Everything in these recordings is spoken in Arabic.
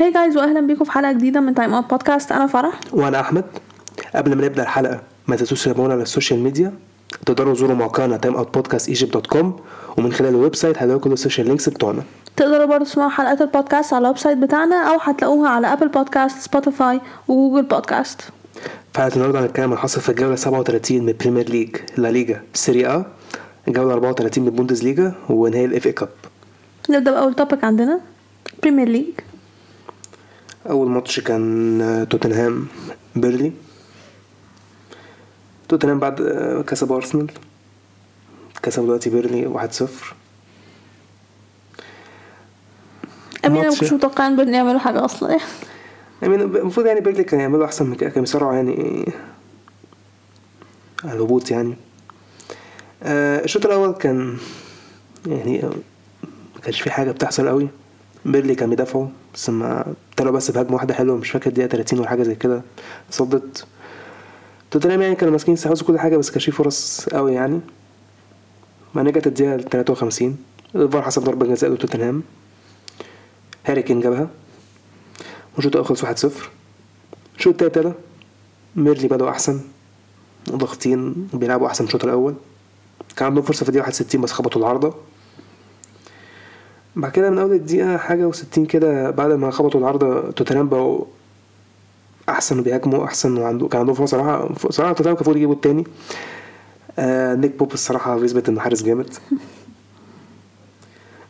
Hi guys واهلا بيكم في حلقة جديدة من Time Out Podcast أنا فرح. وأنا أحمد. قبل ما نبدأ الحلقة ما تنسوش تتابعونا على ال social media تقدروا تزوروا موقعنا Time Out Podcast Egypt dot com ومن خلال ال website هتلاقوا كل ال social links بتوعنا. تقدروا برضه تسمعوا حلقات البودكاست على ال website بتاعنا أو هتلاقوها على Apple Podcast Spotify و Google Podcast في حلقه النهارده هنتكلم عن اللي حصل في الجولة 37 من ال Premier League لا ليجا سيري ا الجولة 34 من البوندز ليجا ونهائي ال FA Cup نبدأ بأول topic عندنا Premier League أول ماتش كان آه، توتنهام بيرنلي. توتنهام بعد آه، كسب أرسنال. كسب دلوقتي بيرنلي 1-0 أمين أنا مكنتش متوقع إن بيرنلي يعملوا حاجة أصلا. يعني المفروض يعني بيرنلي كان يعملوا أحسن من كده كان يصارعوا يعني على الهبوط يعني. آه، الشوط الأول كان يعني ما كانش في حاجة بتحصل قوي. بيرنلي كان بيدافعوا بس ما طلعوا بس بهجمة واحدة حلوة مش فاكر دقيقة 30 ولا حاجة زي كده. صدت. توتنهام يعني كانوا ماسكين استحوذوا كل حاجة بس كانش في فرص قوي يعني. ما جت الدقيقة 53 الفار حسب ضربة جزاء لتوتنهام. هاري كين جابها. والشوط الأول خلص 1-0 الشوط التاني ابتدى بيرنلي بدأوا أحسن. ضاغطين بيلعبوا أحسن من الشوط الأول. كان عندهم فرصة في الدقيقة 61 بس خبطوا العارضة. بعد كده من أول الدقيقة حاجة وستين كده بعد ما خبطوا العارضة توتنهام بقوا أحسن وبيهاجموا أحسن وعنده كان عندهم فرصة صراحة صراحة توتنهام كان المفروض يجيبوا التاني. آه نيك بوب الصراحة بيثبت إنه حارس جامد.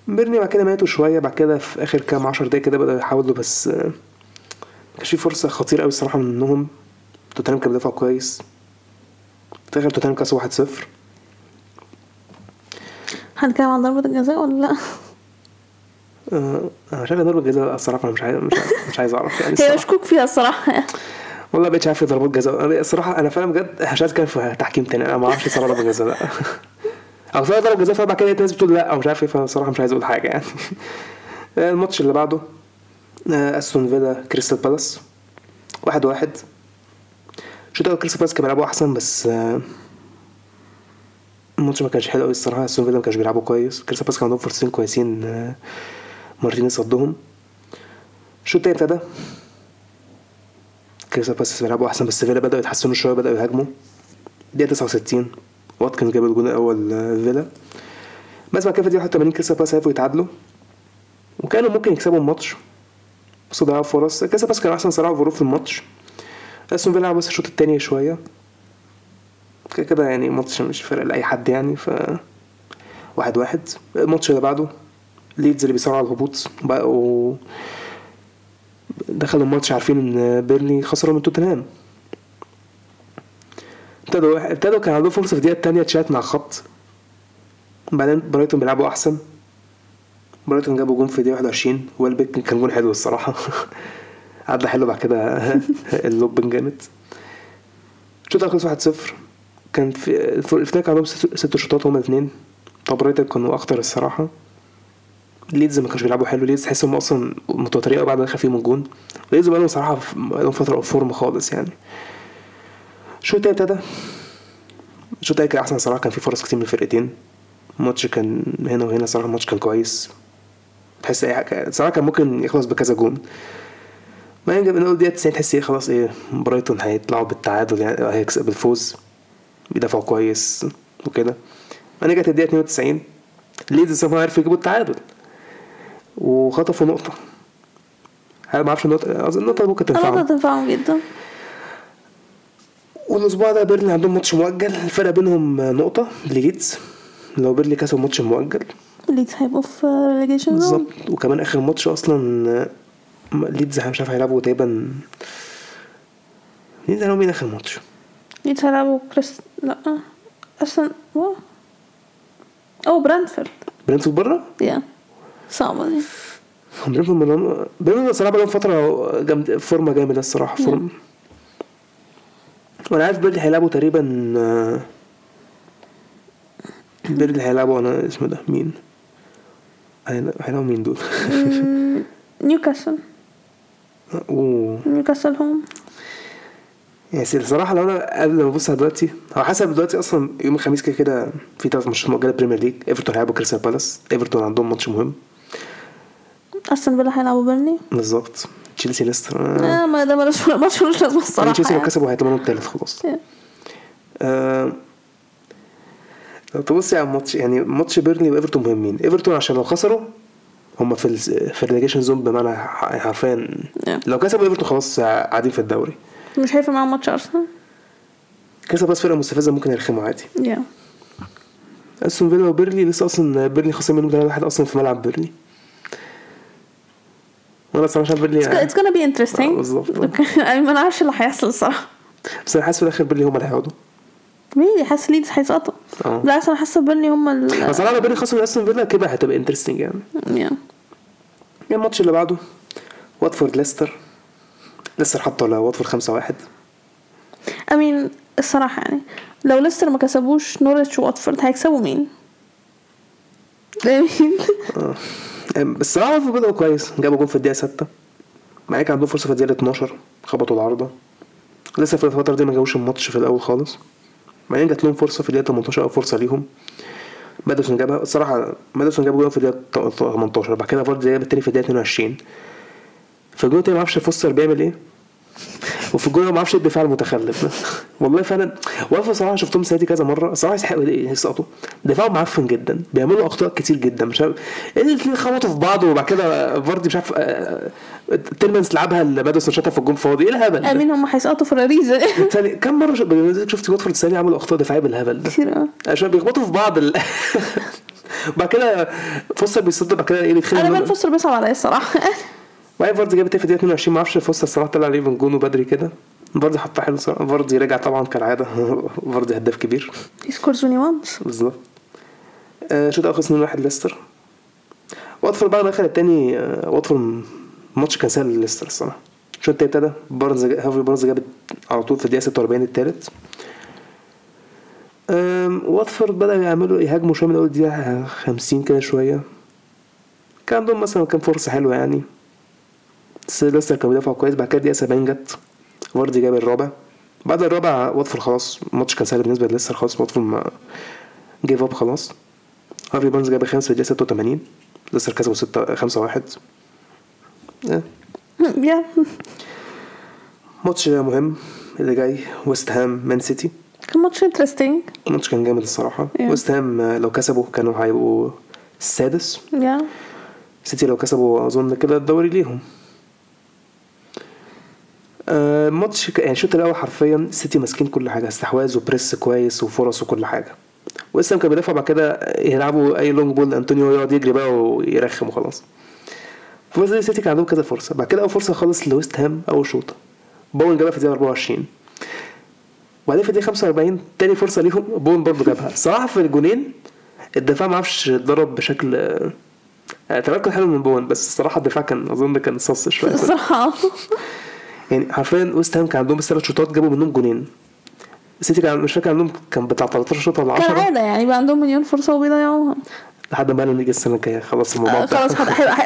بيرنلي بعد كده ماتوا شوية بعد كده في آخر كام عشر دقايق كده بدأوا يحاولوا بس آه كانش في فرصة خطيرة أوي الصراحة منهم. توتنهام كان بيدافع كويس. في الآخر توتنهام كسب 1-0 هنتكلم عن ضربة الجزاء ولا لأ؟ آه، أنا شايف ضربة جزاء الصراحة أنا مش عايز مش عايز, مش عايز أعرف يعني هي مشكوك فيها الصراحة. والله بقيتش عارف ضربات جزاء. أنا الصراحة أنا فعلا بجد مش عايز أتكلم في تحكيم تاني. أنا ما أعرفش صراحة ضربة جزاء لأ. أو في ضربة جزاء فبعد كده لقيت ناس بتقول لأ أو مش عارف إيه فالصراحة مش عايز أقول حاجة يعني. الماتش اللي بعده آه، أستون فيلا كريستال بالاس واحد واحد. الشوط الأول كريستال بالاس كانوا بيلعبوا أحسن بس آه، الماتش ما كانش حلو قوي الصراحة. أستون فيلا ما كانش بيلعبوا كويس. كريستال بالاس كان عندهم فرصتين كويسين آه، مارتينيز صدهم الشوط التاني ابتدى كريستال بالاس بيلعبوا أحسن بس فيلا بدأوا يتحسنوا شوية بدأوا يهاجموا. دقيقة 69 واتكنز جاب الجون الأول فيلا بس بعد كده في الدقيقه 81 كريستال بالاس عرفوا يتعادلوا. وكانوا ممكن يكسبوا الماتش. بس ضيعوا فرص. كريستال بالاس كان أحسن صراحة ظروف في الماتش. أستون فيلا بس الشوط التاني شوية. كده كده يعني ماتش مش فارق لأي حد يعني ف واحد واحد. الماتش اللي بعده ليدز اللي بيصارعوا على الهبوط بقوا دخلوا الماتش عارفين إن بيرنلي خسروا من توتنهام. ابتدوا ابتدوا كان عندهم فرصة في الدقيقة التانية تشات مع الخط. بعدين برايتون بيلعبوا أحسن. برايتون جابوا جون في الدقيقة 21 والبيك كان جون حلو الصراحة. عدى حلو بعد كده. اللوبن جامد. الشوط خلص 1-0 كان في الفريق عندهم ست شوطات هما الاثنين طب رايتر كانوا أخطر الصراحة. ليدز ما كانوش بيلعبوا حلو. ليدز تحسهم أصلا متوترين قوي بعد ما دخل فيهم الجون. ليدز بقالهم صراحة بقالهم فترة off form خالص يعني. الشوط التاني ابتدى. الشوط التاني كان أحسن صراحة. كان في فرص كتير من الفرقتين. الماتش كان هنا وهنا صراحة. الماتش كان كويس. تحس اي حاجة صراحة كان ممكن يخلص بكذا جون. ما ينجب نقول دقيقة 90 تحس إيه خلاص إيه برايتون هيطلعوا بالتعادل يعني هيكسب بالفوز. بيدافعوا كويس وكده. أنا جت الدقيقة 92 ليدز الصراحة عرفوا يجيبوا التعادل. وخطفوا نقطة. هل ما أعرفش النقطة أظن النقطة ممكن أنا تنفعهم تنفعهم جدا. والأسبوع ده بيرنلي عندهم ماتش مؤجل. الفرق بينهم نقطة ليدز لو بيرنلي كسب ماتش مؤجل. ليدز هيبقوا في ريليجيشن بالظبط. وكمان آخر ماتش أصلا ليدز مش عارف هيلعبوا تقريبا. ليدز هيلعبوا مين آخر ماتش؟ ليدز هيلعبوا كريست لا. أصلا و- أو برينتفورد. برينتفورد بره؟ يا صعبة دي. برينتفورد ملون برينتفورد الصراحة بقالهم فترة جامد فورمة جامدة الصراحة form. وأنا عارف بيرنلي هيلعبوا تقريبا آه، بيرنلي هيلعبوا أنا اسمه ده مين؟ هيلعبوا مين دول؟ نيوكاسل. نيوكاسل home. يعني الصراحة لو أنا قبل ما أبص على دلوقتي هو حسب دلوقتي أصلا يوم الخميس كده كده في ثلاث ماتشات مؤجلة بريمير ليج إيفرتون هيلعبوا كريستال بالاس إيفرتون عندهم ماتش مهم. أستون فيلا هيلعبوا بيرنلي. بالظبط. تشيلسي ليستر. آه. آه ما ده ملوش ماتش ملوش لازمة الصراحة تشيلسي لو يعني. كسبوا هيتمنوا التالت خلاص. Yeah. لو تبصي على الماتش يعني ماتش بيرنلي وإيفرتون مهمين. إيفرتون عشان لو خسروا هم في ال في ال relegation zone بمعنى حرفيا Yeah. لو كسبوا إيفرتون خلاص قاعدين في الدوري. مش هيفرق معاهم ماتش أرسنال؟ كسب بس فرقة مستفزة ممكن يرخموا عادي. يا أستون فيلا وبيرنلي لسه أصلا بيرنلي خسر منهم 3 واحد أصلا في ملعب بيرنلي وأنا الصراحه شايف بيرنلي it's gonna be interesting. آه، بالظبط. يعني ما نعرفش اللي هيحصل الصراحه بس أنا حاسس في الآخر بيرنلي هم اللي هيقعدوا. مين حاسس ليدز هيسقطوا؟ آه. بالعكس أنا حاسة بيرنلي هم ال بس أنا بيرنلي خسروا من أستون فيلا كده هتبقى interesting يعني. يا الماتش اللي بعده واتفورد ليستر. ليستر حطوا على واتفورد 5 1 امين الصراحة يعني لو ليستر ما كسبوش نورتش واتفورد هيكسبوا مين؟ مين؟ بس الصراحه واتفورد بدأوا كويس. جابوا جول في الدقيقة 6 مع كان عندهم فرصة في الدقيقة 12 خبطوا العارضة. لسه في الفترة دي ما جابوش الماتش في الأول خالص. بعدين جات لهم فرصة في الدقيقة 18 أو فرصة ليهم. ماديسون جابها. الصراحه ماديسون جاب جول في الدقيقة 18 بعد كده فاردي جاب التاني في الدقيقة 22 في الجول التاني ما أعرفش فوستر بيعمل إيه. وفي الجول ما أعرفش الدفاع المتخلف ده. والله فعلا واقف صراحة شفتهم السنة دي كذا مرة. الصراحه يستحقوا يسقطوا. دفاعهم معفن جدا. بيعملوا أخطاء كتير جدا. مش عارف إيه الاثنين خبطوا في بعض وبعد كده فاردي مش عارف آه، تيلمانس لعبها ماديسون شاطها في الجون فاضي. إيه الهبل ده؟ آمين هم هيسقطوا في الريزة. ثاني كم مرة ش- شفت واتفورد السنة دي عملوا أخطاء دفاعية بالهبل ده. كتير أوي. عشان بيخبطوا في بعض ال... بعد كده فوستر بيصد بعد كده إيه بيتخانق أنا. بن فوستر بيصعب عليا الصراحة. وبعدين فاردي جاب التاني في الدقيقة 22 ما أعرفش فوستر الصراحه طلع عليه من جونه بدري كده. فاردي حطها حلو صراحة. فاردي رجع طبعا كالعادة. فاردي هداف كبير. He scores when he wants بالظبط. آه شوط آخر 2 1 ليستر. واتفورد ما دخل التاني آه واتفورد الماتش كان سهل لليستر الصراحة. الشوط التاني ابتدى. بارنز هارفي بارنز جاب على طول في الدقيقة 46 التالت. واتفورد بدأ يعملوا يهاجموا شوية من أول دقيقة 50 كده شوية. كان عندهم مثلا كان فرصة حلوة يعني. بس ليستر كانوا بيدافعوا كويس بعد كده الدقيقه 70 جت فاردي جاب الرابع. بعد الرابع واتفورد خلاص الماتش كان سهل بالنسبة لليستر خلاص واتفورد ما give up خلاص. هارفي بارنز جاب خمسة في الدقيقة 86 ليستر كسبوا 6 5 1 يا. ماتش مهم اللي جاي ويست هام مان سيتي. كان ماتش interesting الماتش كان جامد الصراحة. Yeah. ويست هام لو كسبوا كانوا هيبقوا السادس يا سيتي لو كسبوا أظن كده الدوري ليهم. آه، الماتش ك- يعني الشوط الأول حرفيا سيتي ماسكين كل حاجة استحواذ و press كويس وفرص وكل حاجة. ويست هام كان بيدافع بعد كده يلعبوا أي long ball أنطونيو يقعد يجري بقى ويرخم وخلاص. فبس دي سيتي كان عندهم كذا فرصة. بعد كده أول فرصة خالص لويست هام أول شوطة بوين جابها في الدقيقة 24 وبعدين في الدقيقة 45 تاني فرصة ليهم بوين برضه جابها. صراحة في الجونين الدفاع ما عرفش اتضرب بشكل آه، تمركز حلو من بوين بس الصراحة الدفاع كان أظن كان sus شوية. الصراحه يعني حرفيا ويست هام كان عندهم بس ثلاث شوطات جابوا منهم جونين. السيتي كان مش فاكر عندهم كان بتاع 13 شوطة ولا 10 كالعادة يعني بقى عندهم مليون فرصة وبيضيعوها. لحد ما نيجي السنة الجاية. خلاص الموضوع آه، خلاص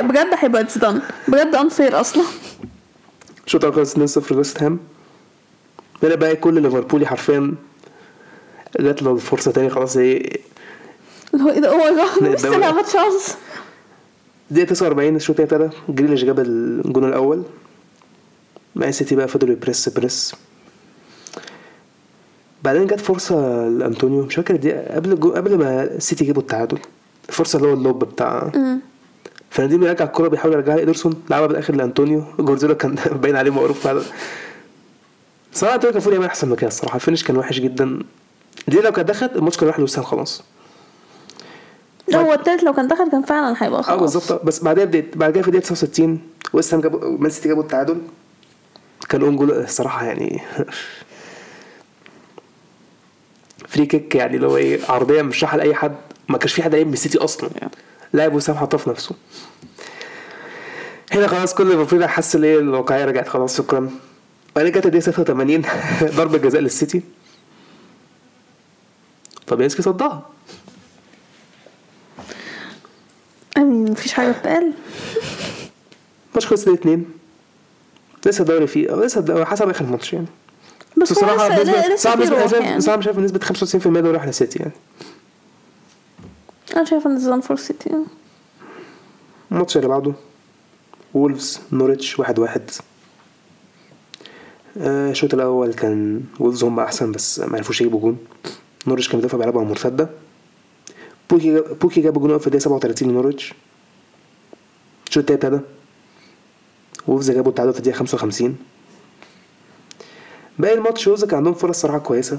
بجد هيبقى it's done بجد unfair أصلا. الشوط الأول خلص 2-0 لويست هام. هنا بقى كل ليفربولي حرفيا جات له الفرصة تاني خلاص إيه. اللي هو إيه ده؟ oh my god لسه. لعبه chance دقيقة 49 الشوط التاني ابتدى. جريليش جاب الجون الأول. مان سيتي بقى فضلوا ي press press بعدين جت فرصة لأنطونيو مش فاكر دي قبل الجو قبل ما السيتي جابوا التعادل الفرصة اللي هو ال lob بتاع فرناندينيو يرجع الكرة بيحاول يرجعها إيدرسون لعبها بالآخر لأنطونيو. جوارديولا كان باين عليه مقروف فعلا. صراحة أنطونيو كان المفروض يعمل أحسن من كده الصراحة. ال finish كان وحش جدا. دي لو كانت دخلت الماتش كان راح لوسام خلاص. ده هو التالت لو كان دخل كان فعلا هيبقى آه خلاص. بالظبط. بس بعدها بديت بعد كده في دقيقة 69 ويست هام جابوا مان سيتي جابوا التعادل. كان own goal الصراحة يعني free kick يعني اللي هو إيه عرضية مش لأي حد ما كانش في حد قايم من السيتي أصلا لاعب وسام حطها في نفسه. هنا خلاص كل ليفربول حس إن إيه الواقعية رجعت خلاص شكرا. بعدين جت الدقيقة 86 ضربة جزاء للسيتي فابيانسكي صدها. أمين مفيش حاجة بتقال؟ ماتش خلص 2 2 لسه الدوري فيه لسه حسب آخر ماتش يعني. بس بنسبة لسه صعب بنسبة يعني. صعب شايف بنسبة 95% ده رايح للسيتي يعني. أنا شايفه إن done for سيتي. الماتش اللي بعده وولفز نوريتش واحد واحد. آه، الشوط الأول كان وولفز هم أحسن بس ما عرفوش يجيبوا جون. نوريتش كان بيدافع على مرتدة. بوكي جاب بوكي جاب جون في الدقيقة 37 لنوريتش. الشوط التاني ابتدى. وولفز جابوا التعادل في الدقيقه 55 باقي الماتش وولفز كان عندهم فرص صراحة كويسة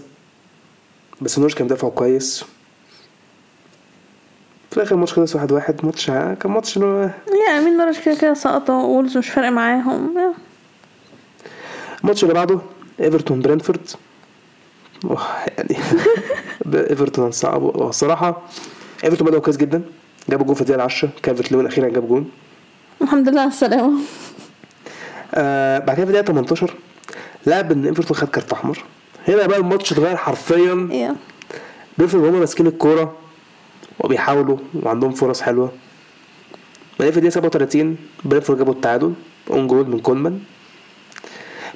بس نوريتش كان بيدافعوا كويس. في الآخر الماتش خلص واحد واحد ماتش كان ماتش اللي هو يعني نوريتش كده كده سقطوا وولفز مش فارق معاهم. الماتش اللي بعده إيفرتون برينتفورد. يعني إيفرتون صعب. الصراحه إيفرتون بدأوا كويس جدا. جابوا جون في الدقيقة 10 كالفرت لوين أخيرا جاب جون. الحمد لله على السلامة. آه بعد كده في الدقيقة 18 لاعب من إيفرتون خد كارت أحمر. هنا بقى الماتش اتغير حرفيا. يا بيفرض هما ماسكين الكورة وبيحاولوا وعندهم فرص حلوة. بعدين في الدقيقة 37 برينتفورد جابوا التعادل. own goal من كولمان.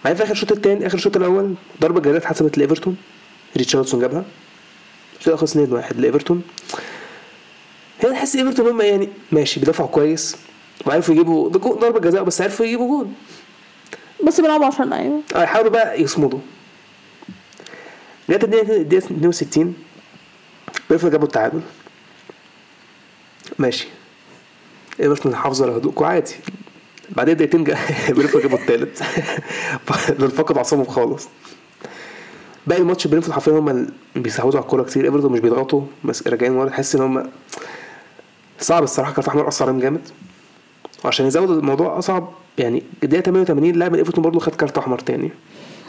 بعدين في آخر الشوط الثاني آخر الشوط الأول ضربة جزاء اتحسبت لإيفرتون. ريتشارليسون جابها. الشوط خلص 2 1 لإيفرتون. هنا تحس إيفرتون هم يعني ماشي بيدافعوا كويس وعرفوا يجيبوا ضربة جزاء بس عرفوا يجيبوا جول بس بيلعبوا عشان لعيبة آه يحاولوا بقى يصمدوا. جت الدقيقة الدقيقة 62 برينتفورد جابوا التعادل. ماشي. إيفرتون حافظوا على هدوءكم عادي. بعدين دقيقتين برينتفورد جابوا التالت. دول فقدوا أعصابهم خالص. باقي الماتش برينتفورد حرفيا هم بيستحوذوا على الكورة كتير. إيفرتون مش بيضغطوا بس راجعين ورا. تحس إن هم صعب الصراحة. كارت احمر أثر عليهم جامد. وعشان يزود الموضوع أصعب. يعني الدقيقه 88 لاعب ايفرتون برضه خد كارت أحمر تاني.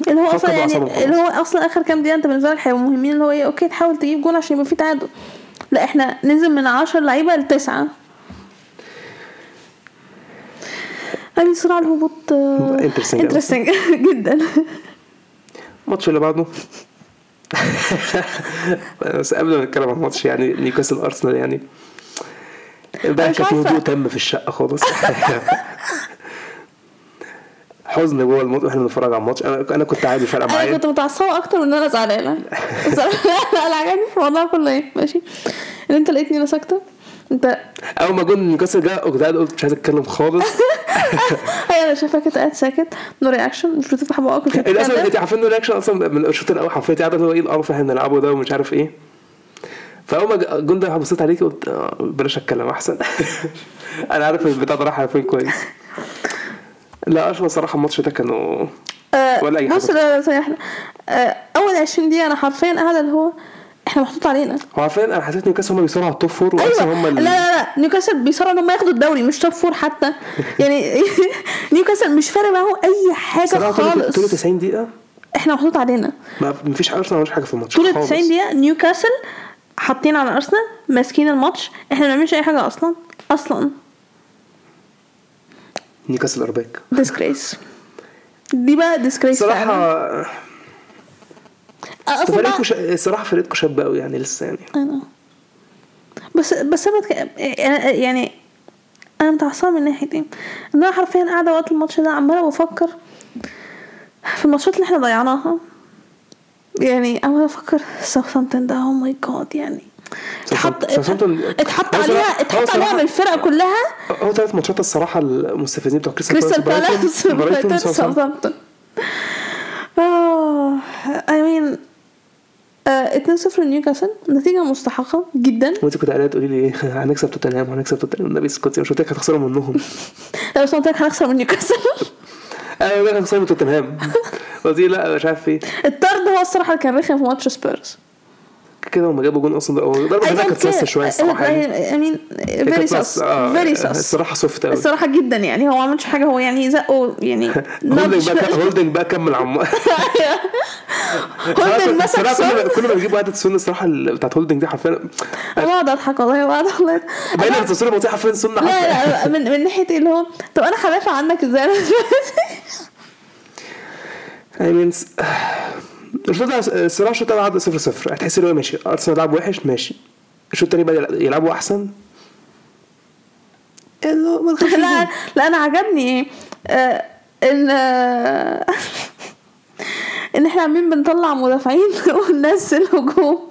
اللي هو أصلا يعني اللي هو أصلا آخر كام دقيقة أنت بالنسبة لك هيبقوا مهمين اللي هو إيه okay تحاول تجيب جون عشان يبقى في تعادل. لا إحنا ننزل من 10 لعيبة لتسعة. هذه صراع الهبوط. interesting جدا. الماتش اللي بعده. بس قبل ما نتكلم عن الماتش يعني نيوكاسل أرسنال يعني. امبارح كان في. هدوء تام في الشقة خالص. حزن جوه الماتش وإحنا بنتفرج على الماتش. أنا أنا كنت عادي فارقه أنا معايا. كنت متعصبة أكتر من إن أنا بصراحة. أنا عجبني في الموضوع كله إيه. ماشي. إن أنت لقيتني أنا ساكتة أنت أول ما جون نيوكاسل جه كنت قاعد قلت مش عايز أتكلم خالص. أيوه أنا شايفاك انت قاعد ساكت no reaction مش بتفتح بقك مش أصلا بتتكلم. انت عارفين ال reaction أصلا من الشوط الأول حرفيا انت عارف هو إيه القرف اللي إحنا بنلعبه ده ومش عارف إيه. فأول ما الجون ده بصيت عليك قلت آه، بلاش أتكلم أحسن. أنا عارف البتاع ده على فين كويس. لا أشوف الصراحه الماتش ده كانوا آه، ولا أي حاجة. بص واحدة آه، أول 20 دقيقة أنا حرفيا قاعدة اللي هو إحنا محطوط علينا. هو عارفين أنا حسيت نيوكاسل هم بيصارعوا على ال top four وارسنال هم لا. لا لا نيوكاسل بيصارعوا إن هم ياخدوا الدوري مش top four حتى. يعني نيوكاسل مش فارق معاهم أي حاجة صراحة طول طول خالص 90 دقيقة إحنا محطوط علينا. ما فيش أرسنال ما عملش حاجة في الماتش طول ال خالص. 90 دقيقة نيوكاسل حاطين على أرسنال ماسكين الماتش. إحنا ما بنعملش أي حاجة أصلا. أصلا. نيوكاسل ارباك disgrace دي بقى disgrace صراحة أصلا فريقكم بقى- ش... الصراحه فريقكم شاب قوي يعني لسه يعني. أنا. بس بس أنا بتك... يعني أنا متعصبة من ناحيه إيه إن أنا حرفيا قاعدة وقت الماتش ده عمالة بفكر في الماتشات اللي إحنا ضيعناها. يعني عمالة أفكر ساوثامبتون ده oh my God يعني. اتحط اتحط عليها اتحط عليها من الفرق كلها؟ هو ثلاث ماتشات الصراحة المستفزين بتوع كريستال كريستال بالاس برايتون. ساوثامبتون آه I mean 2-0 نيوكاسل نتيجة مستحقة جدا. وانت كنت قاعدة تقولي لي إيه هنكسب توتنهام وهنكسب توتنهام. النبي اسكتي مش قلت لك هتخسروا منهم. لو بس قلت لك هنخسر من نيوكاسل. لك هتخسروا من توتنهام. قلت لي لا مش عارف إيه. الطرد هو الصراحة كان رخم في ماتش سبيرز. كده هم جابوا جون أصلا. هو ضربة جزاء كانت sus شوية الصراحه يعني. I mean بس- آه، very sus الصراحه soft قوي الصراحة جدا يعني. هو ما عملش حاجة هو يعني زقه يعني هولدنج. بقى هولدنج بقى كمل عم هولدنج مسك الصراحه كل ما بيجيبوا عدد سن الصراحه ال- بتاعت هولدنج دي حرفيا أنا بقعد أضحك والله بقعد والله. باينه في التصوير الموضوع حرفيا سن لا لا من إيه اللي هو طب أنا هدافع عنك إزاي؟ أنا اي مينز الشوط ده الصراحه الشوط ده عدى 0 0 هتحس إن هو ماشي. أرسنال لعب وحش ماشي. الشوط التاني بقى يلعبوا أحسن. لا. لا أنا عجبني إيه آه، إن آه، إن إحنا عاملين بنطلع مدافعين وننزل هجوم.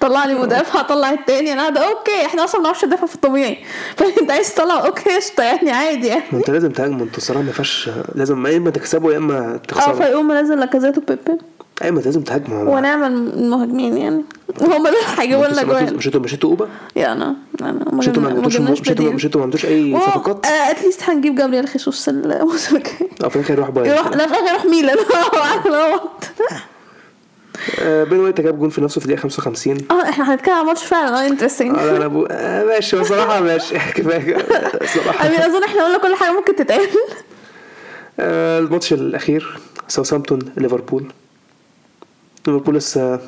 طلع لي مدافع طلع التاني. أنا قاعدة okay إحنا أصلا ما بنعرفش ندافع في الطبيعي. فأنت عايز تطلع okay قشطة يعني عادي يعني. أنت لازم تهاجموا أنتوا الصراحه ما فيهاش لازم يا إما تكسبوا يا إما آه تخسروا. فيقوم منزل لاكازيت وبيبي أيوه لازم تهاجموا ونعمل مهاجمين يعني. هم دول هيجيبوا لنا جوان. مش أنتوا مش أنتوا أوبا؟ يا أنا أنا ما مش أنتوا ما جبنا- ما عندكوش جبناش مش أنتوا بديل. مش أنتوا ما عندكوش أي صفقات؟ at least هنجيب جابرييل خيسوس الموسم الجاي آه في الآخر يروح بايرن. يروح لا في الآخر يروح ميلان. آه، بين وايت جاب جون في نفسه في الدقيقة 55 آه إحنا هنتكلم عن ماتش فعلا. آه interesting آه أنا آه، ماشي بصراحة ماشي. كفاية. صراحة أظن إحنا قلنا كل حاجة ممكن تتقال. آه، الماتش الأخير ساوثامبتون ليفربول ليفربول لسه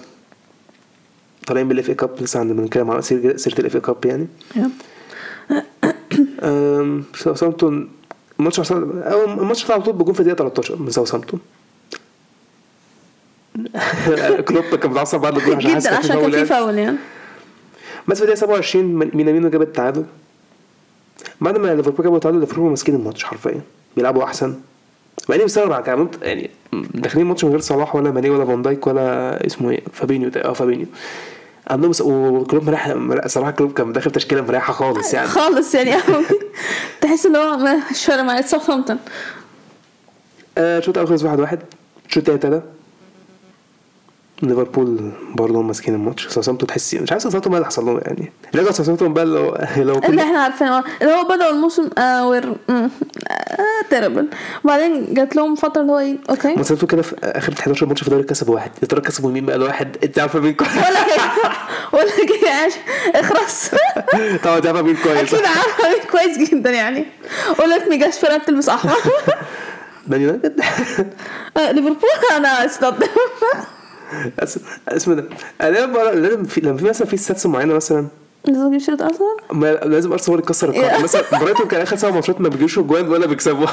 طالعين بال FA Cup لسه عندنا بنتكلم سير- سيرة ال FA Cup يعني. ساوثامبتون الماتش أو الماتش طلع على طول بجون في الدقيقه 13 من ساوثامبتون كلوب كان متعصب بعد الجون عشان حاسس جدا عشان كان في. فاول يعني. بس في الدقيقه 27 من- مينامينو جاب التعادل. بعد ما ليفربول جابوا التعادل ليفربول ماسكين الماتش حرفيا بيلعبوا أحسن. إني مستغرب على كلام يعني داخلين الماتش من غير صلاح ولا ماني ولا فان دايك ولا اسمه إيه فابينيو آه فابينيو. عندهم وكلوب مريح صراحة كلوب كان داخل تشكيلة مريحة خالص يعني. خالص يعني. تحس ان هو مش فارق معايا ساوثهامبتون آه، الشوط الأول خلص 1 1 الشوط الثاني ابتدى ليفربول برضه هم ماسكين الماتش. ساوثهامبتون تحس مش عارف ساوثهامبتون بقى اللي حصل لهم يعني. رجعوا ساوثهامبتون بقى لو لو كل اللي إحنا عارفينه. اللي هو بدأوا الموسم آه were terrible وبعدين جات لهم فترة اللي هو إيه okay ما ساوثهامبتون كده في آخر 11 ماتش في الدوري كسبوا واحد. يا ترى كسبوا مين بقى؟ الواحد انت عارفة مين كويس؟ ولا كده. ولا كده اخرس. طبعا انت عارفة مين كويس؟ أكيد عارفة كويس جدا يعني. قلت my gosh فرقة بتلبس أحمر. مان يونايتد؟ آه، ليفربول. أنا استض اس- اسمه ده. أنا لما لازم في لما في مثلا في stats معينة مثلا لازم أجيب سيرة ارسنال ما لازم ارسنال هو اللي يكسر القاعدة. مثلا برايتون كان آخر سبع ماتشات ما بيجيبوش جوان ولا بيكسبوا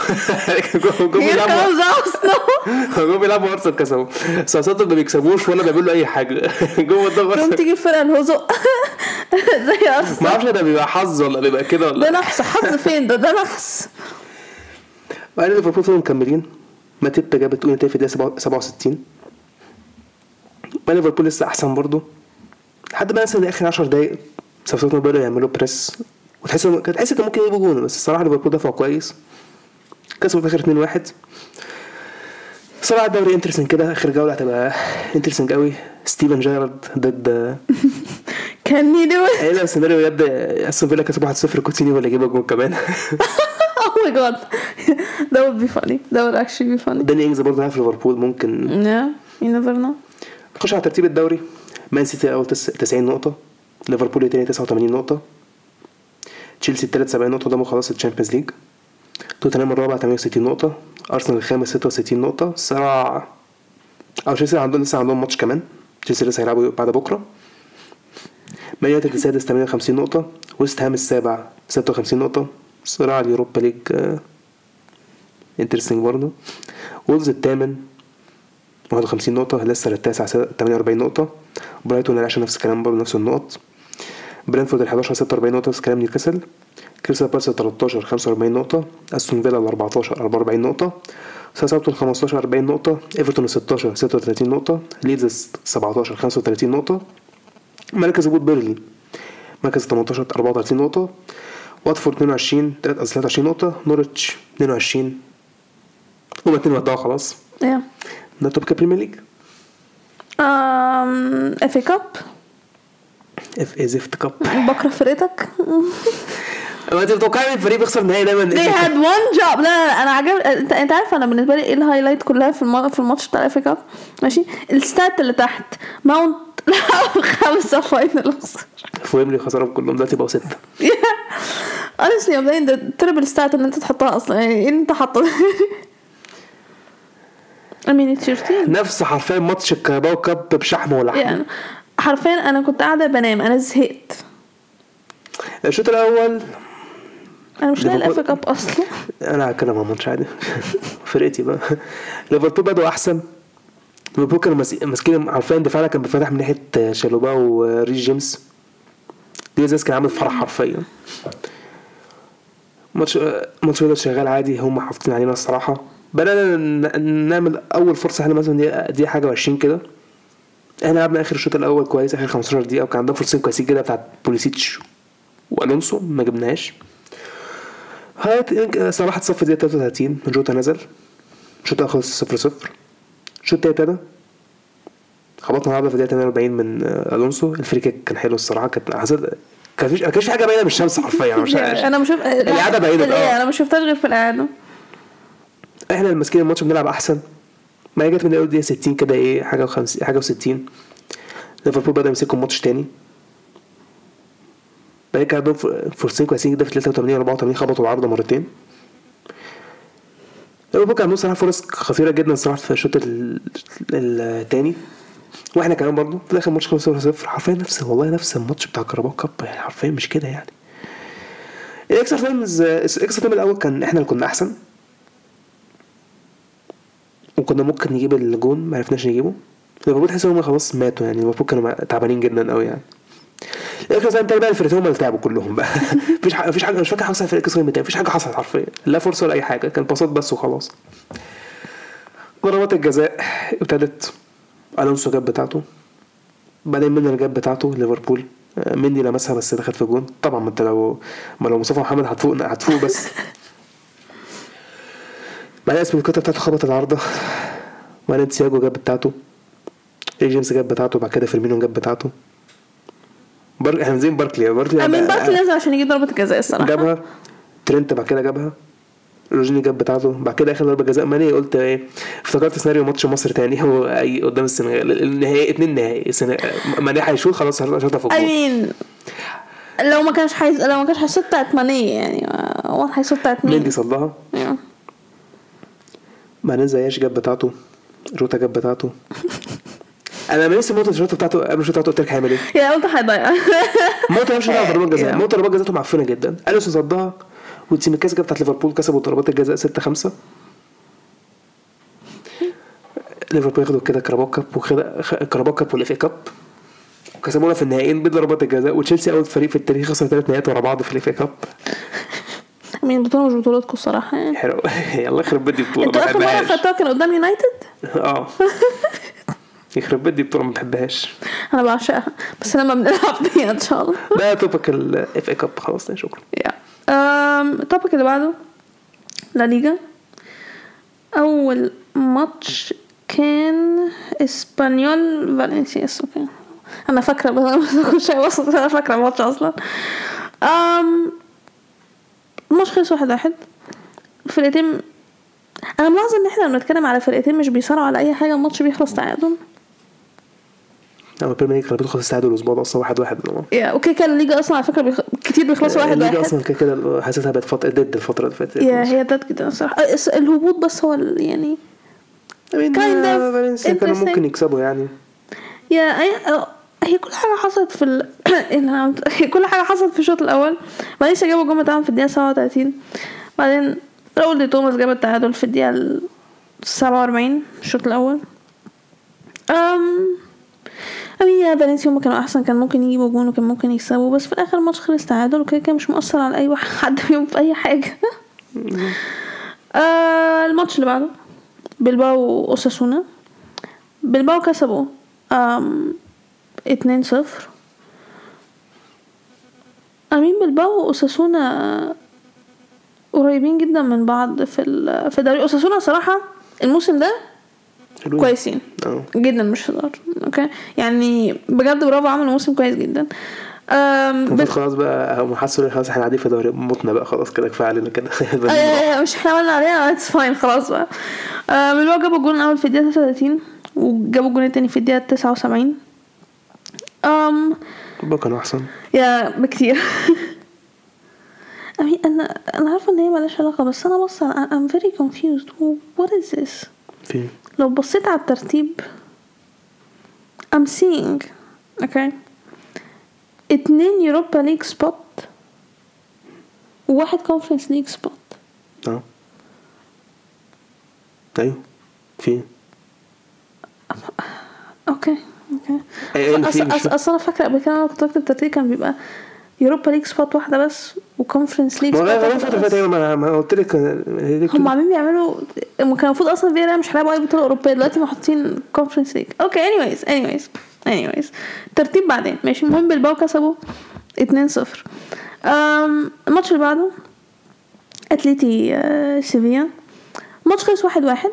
جم هي بيلعبوا. ارسنال جم بيلعبوا أرسنال كسبوا. ساوثهامبتون ما بيكسبوش ولا بيعملوا أي حاجة. جم قدام ارسنال تيجي الفرقه الهزق زي ما ارسنال أعرفش ده بيبقى حظ ولا بيبقى كده ده ولا نحس. حظ فين ده؟ ده نحس. بعدين ليفربول فضلوا مكملين؟ ماتيب جابت اولى في الدقيقه 67 ما ليفربول لسه أحسن برضه لحد ما مثلا آخر 10 دقايق ساوثهامبتون بدأوا يعملوا press وتحس كانت تحس كان ممكن يجيبوا جون بس الصراحة ليفربول دفعوا كويس. كسبوا في الآخر 2-1 صراحة الدوري interesting كده. آخر جولة هتبقى interesting قوي ستيفن جيرارد ضد كان يدو إيه ده السيناريو بجد. استون فيلا كسبوا 1-0 كوتينيو اللي جاب الجون كمان. Oh my god. That would be funny. That would actually be funny. داني انجز برضه هيلعب في ليفربول. ممكن Yeah, you never know. نخش على ترتيب الدوري. مان سيتي اول تس- 90 نقطة ليفربول التاني 89 نقطة. تشيلسي التالت 70 نقطة ضمن خلاص ال Champions League. توتنهام الرابع 68 نقطة. أرسنال الخامس 66 نقطة. صراع أو تشيلسي عندهم لسه عندهم ماتش كمان. تشيلسي لسه هيلعبوا بعد بكرة. مان يونايتد السادس 58 نقطة. ويست هام السابع 56 نقطة. صراع ال Europa League interesting برضه. وولز الثامن 51 نقطة ليستر التاسع 48 نقطة. برايتون العاشر نفس الكلام برضه نفس النقط. برينفورد ال 11 46 نقطة نفس الكلام نيوكاسل. كريستال بالاس ال 13 45 نقطة. أستون فيلا ال 14 44 نقطة. ساوثهامبتون 15 40 نقطة. إيفرتون ال 16 36 نقطة. ليدز ال 17 35 نقطة. مركز هبوط بيرنلي مركز 18 34 نقطة. واتفورد 22 23 نقطة. نورتش 22 هما اتنين ودعوا خلاص. Yeah. ده top ك Premier League Um, FA Cup. FA زفت Cup بكره فرقتك. ما انت متوقعي ان الفريق بيخسر نهائي دايما They had one job. لا لا لا أنا عجب انت انت عارف أنا بالنسبة لي إيه ال highlight كلها في الم... في الماتش بتاع ال FA Cup ماشي ال stats اللي تحت ماونت لعب خمسه final في ويمبلي خسرهم كلهم دلوقتي بقوا سته honestly مبدئيا ده terrible stat اللي انت تحطها أصلا يعني إيه انت حاطه Your team. نفس حرفيا ماتش ال Carabao Cup بشحم ولحم يعني حرفيا أنا كنت قاعدة بنام أنا زهقت. الشوط الأول أنا مش لاقي ليفربول- ال FA Cup أصلا. أنا هتكلم عن الماتش عادي. فرقتي بقى. ليفربول بدأوا أحسن. ليفربول كانوا ماسك- ماسكين عارفين دفاعنا كان بيفتح من ناحية شالوبا وريس جيمس. دياز كان عامل فرح حرفيا. ماتش ماتش شغال عادي هم حاطين علينا الصراحة. بدأنا ن- نعمل أول فرصة إحنا مثلا دي, دي حاجة و20 كده. إحنا لعبنا آخر الشوط الأول كويس آخر 15 دقيقة وكان عندنا فرصتين كويسين جدا بتاعت بوليسيتش وألونسو ما جبناهاش. هات صلاح اتصاب دقيقة 33 جوتا نزل. الشوط خلص 0 0 الشوط التاني ابتدى. خبطنا العرضه في الدقيقة 48 من ألونسو. ال free kick كان حلو الصراحة كانت حسيت كان فيش كان في حاجة باينه من الشمس حرفيا أنا مش أنا بعيدة، لا، آه. أنا ما شفتهاش غير في الاعاده إحنا اللي ماسكين الماتش بنلعب احسن. ما هي جت من اول دقيقة 60 كده إيه حاجة و50 حاجة و60 ليفربول بدأ يمسكوا الماتش تاني. بعد كده عندهم فرصتين كويسين جدا في 83 و 84 خبطوا العارضه مرتين. ليفربول كان عندهم صراحة فرص خطيرة جدا صراحة في الشوط ال- التاني. وإحنا كمان برضه في الآخر الماتش خلص 0 0 حرفيا نفس والله نفس الماتش بتاع Carabao Cup يعني حرفيا مش كده يعني. ال extra times ال extra time الأول كان إحنا اللي كنا أحسن. وكنا ممكن نجيب الجون ما عرفناش نجيبه. ليفربول تحس إن هم خلاص ماتوا يعني ليفربول كانوا تعبانين جدا قوي يعني. ال extra time تاني بقى الفرقتين هم اللي تعبوا كلهم بقى. مفيش حاجة مفيش حاجة مش فاكر حصل في ال extra time مفيش حاجة حصلت حرفيا. لا فرصة ولا أي حاجة كان باصات بس وخلاص. ضربات الجزاء ابتدت. ألونسو جاب بتاعته. بعدين ميلنر جاب بتاعته ليفربول. آه، مندي لمسها بس دخلت في الجون. طبعا ما انت لو ما لو مصطفى محمد هتفوق هتفوق بس. بعدين اسم الكتة بتاعته خبط العارضة بعدين تياجو جاب بتاعته اي جيمس جاب بتاعته بعد كده فيرمينو جاب بتاعته بار... إحنا زي باركلي باركلي من باركلي نزل عشان يجيب ضربه الجزاء الصراحه جابها ترنت بعد كده جابها روجيني جاب بتاعته بعد كده اخر ضربه جزاء ماني قلت إيه افتكرت سيناريو ماتش مصر تاني هو اي قدام السنغال النهائي اتنين نهائي ماني هيشوط خلاص شاطها في الجول مين لو ما كانش حيز... لو ما كانش هيصد بتاعت ماني يعني هو هيصد بتاعت مين؟ مندي صدها أيوه. بعدين زياش جاب بتاعته جوتا جاب بتاعته. أنا لما لسه ماونت الشوطه بتاعته قبل الشوطه بتاعته قلت لك هيعمل إيه؟ يا قلت هيضيع ماونت مش بتاع ضربات جزاء Yeah. ماونت ضربات جزاته معفنة جدا. اليسون صدها وتسيميكاس جاب بتاعت ليفربول كسبوا ضربات الجزاء 6 5 ليفربول ياخدوا كده Carabao Cup وكده cup وال FA Cup كسبونا في النهائيين بضربات الجزاء. وتشيلسي أول فريق في التاريخ خسر ثلاث نهائيات ورا بعض في ال FA Cup. مين بطولة مش بطولتكم الصراحة يعني. حلو. يلا يخرب بيت دي بطوله أنتوا آخر مرة خدتوها كان قدام يونايتد؟ آه. يخرب بيت دي بطوله ما بحبهاش. أنا بعشقها. بس لما بنلعب بيها إن شاء الله. ده topic ال FA Cup خلاص شكرا. yeah. um ال topic اللي بعده لا ليجا. أول ماتش كان إسبانيول فالنسيا okay. أنا فاكرة بس أنا مش فاكرة الماتش أصلا. um الماتش خلص واحد واحد الفرقتين أنا ملاحظة إن إحنا لما بنتكلم على فرقتين مش بيصارعوا على أي حاجة الماتش بيخلص تعادل. أنا ال Premier League غالبا خلص تعادل الأسبوع ده أصلا واحد واحد. yeah okay كان الليجا أصلا على فكرة بيخ... كتير بيخلصوا واحد الليجا واحد. أصلا كده كده حاسسها بقت فتره ضد الفترة اللي فاتت. yeah هي ده كده الصراحة. الهبوط بس هو يعني of فالنسيا كانوا. ممكن يكسبوا يعني. يا هي كل حاجة حصلت في ال... إيه؟ هي كل حاجة حصلت في الشوط الأول. بعدين لسه جابوا الجون بتاعهم في الدقيقة 37 بعدين راول دي توماس جاب التعادل في الدقيقة ال 47 الشوط الأول. أم يا فالنسيا هما كانوا أحسن كان ممكن يجيبوا جون وكان ممكن يكسبوا بس في الآخر الماتش خلص تعادل وكده كده مش مؤثر على أي واحد حد فيهم في أي حاجة. آه الماتش اللي بعده بلباو أوساسونا بلباو كسبوا. آم اتنين صفر. أمين بلباو وأوساسونا قريبين جدا من بعض في ال- في دوري أوساسونا صراحة الموسم ده حلوين. كويسين آه جدا مش هزار. أوكي؟ يعني بجد برافو عملوا موسم كويس جدا. بس خلاص بقى هم حسوا خلاص إحنا قاعدين في دوري موتنا بقى خلاص كده كفاية علينا كده. مش إحنا عملنا عليها it's fine خلاص بقى. هو جابوا الجون الأول في الدقيقة 39 وجابوا الجون التاني في الدقيقة 79 أم بقى كانوا أحسن. yeah بكتير. I mean أنا أنا عارفة إن هي ملهاش علاقة بس أنا بص أنا I'm very confused. What is this? في. لو بصيت على الترتيب I'm seeing okay اتنين Europa League spot وواحد Conference League spot آه أيوه في. okay اصل أصل أنا فاكرة قبل كده أنا كنت بكتب ترتيب كان بيبقى Europa League spot واحدة بس و Conference League spot غالبا الفترة اللي ما ما قلت لك هم عاملين بيعملوا كان المفروض أصلا فياريال مش هيلعبوا أي بطولة أوروبية دلوقتي محطين Conference League okay anyways anyways anyways. ترتيب بعدين ماشي. المهم بلباو كسبوا 2-0 um، الماتش اللي بعده اتلتي آه، سيفيا. ماتش خلص واحد واحد.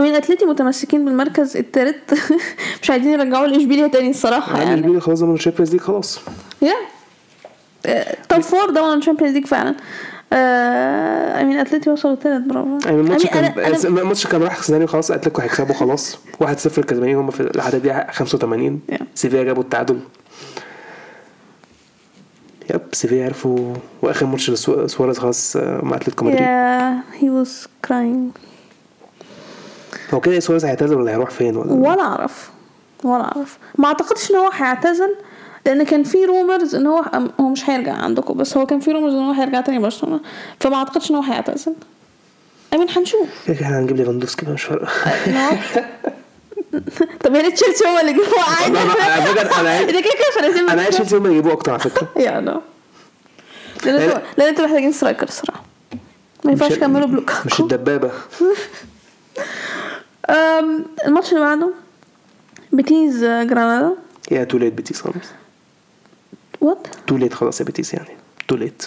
I mean اتلتي متمسكين بالمركز الثالث مش عايزين يرجعوا لإشبيليا تاني الصراحة يعني. إشبيليا خلاص ضمن ال Champions League خلاص. yeah. top four ده ال Champions League فعلا. آه، I mean أتلتي وصلوا الثالث برافو. يعني الماتش كان الماتش كان رايح سيناريو خلاص أتلتيكو هيكسبوا خلاص. 1-0 كسبانين هم في لحد الدقيقه 85 Yeah. سيفيا جابوا التعادل. yep سيفيا عرفوا. وآخر ماتش سواريز خلاص آه، مع أتلتيكو مدريد. yeah he was crying. هو كده سواريز هيعتزل ولا هيروح فين ولا ولا أعرف. ولا أعرف. ما أعتقدش إن هو هيعتزل لأن كان في rumors إن هو هو مش هيرجع عندكم بس هو كان في rumors إن هو هيرجع تاني برشلونة. فما أعتقدش إن هو هيعتزل. I mean هنشوف. كده إحنا هنجيب ليفاندوفسكي بقى مش فارقة. طب هي تشيلسي هو اللي جابوه عادي. لا، لا، ده كده كده فرقتين أنا عايز تشيلسي هم اللي يجيبوه أكتر على فكرة. you know لأن أنتوا محتاجين striker الصراحة. ما ينفعش تكملوا بلوكاكو. مش الدبابة. الماتش اللي بعده؟ بيتيس آه، جرانادا. yeah too late بيتيس خلاص. what too late خلاص يا بيتيس يعني. too late.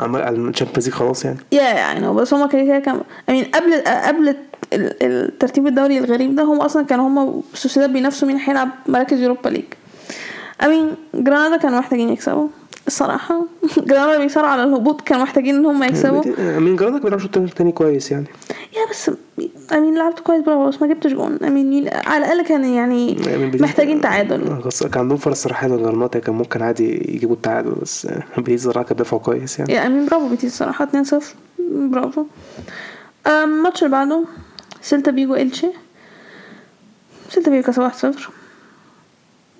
على ال Champions League خلاص يعني. yeah يعني بس هما كده كده كان I mean قبل قبل ال- الترتيب الدوري الغريب ده هم أصلا كانوا هم سوسيداد بينافسوا مين هيلعب مراكز Europa League. I mean جرانادا كانوا محتاجين يكسبوا. الصراحة جرانادا بيصارعوا على الهبوط كانوا محتاجين إن هم يكسبوا. مين؟ جرانادا بيلعب شوط تاني كويس يعني. yeah بس I mean لعبت كويس برافو بس ما جبتش جون. I mean على الأقل كان يعني محتاجين تعادل. آه، بس كان عندهم فرص صراحة حلوة غرناطة كان ممكن عادي يجيبوا التعادل بس آه، بيتيس صراحة كان دفعوا كويس يعني. يا امين برافو بيتيس الصراحة 2-0 برافو. الماتش اللي بعده سيلتا فيجو إلشي سيلتا فيجو كسب 1-0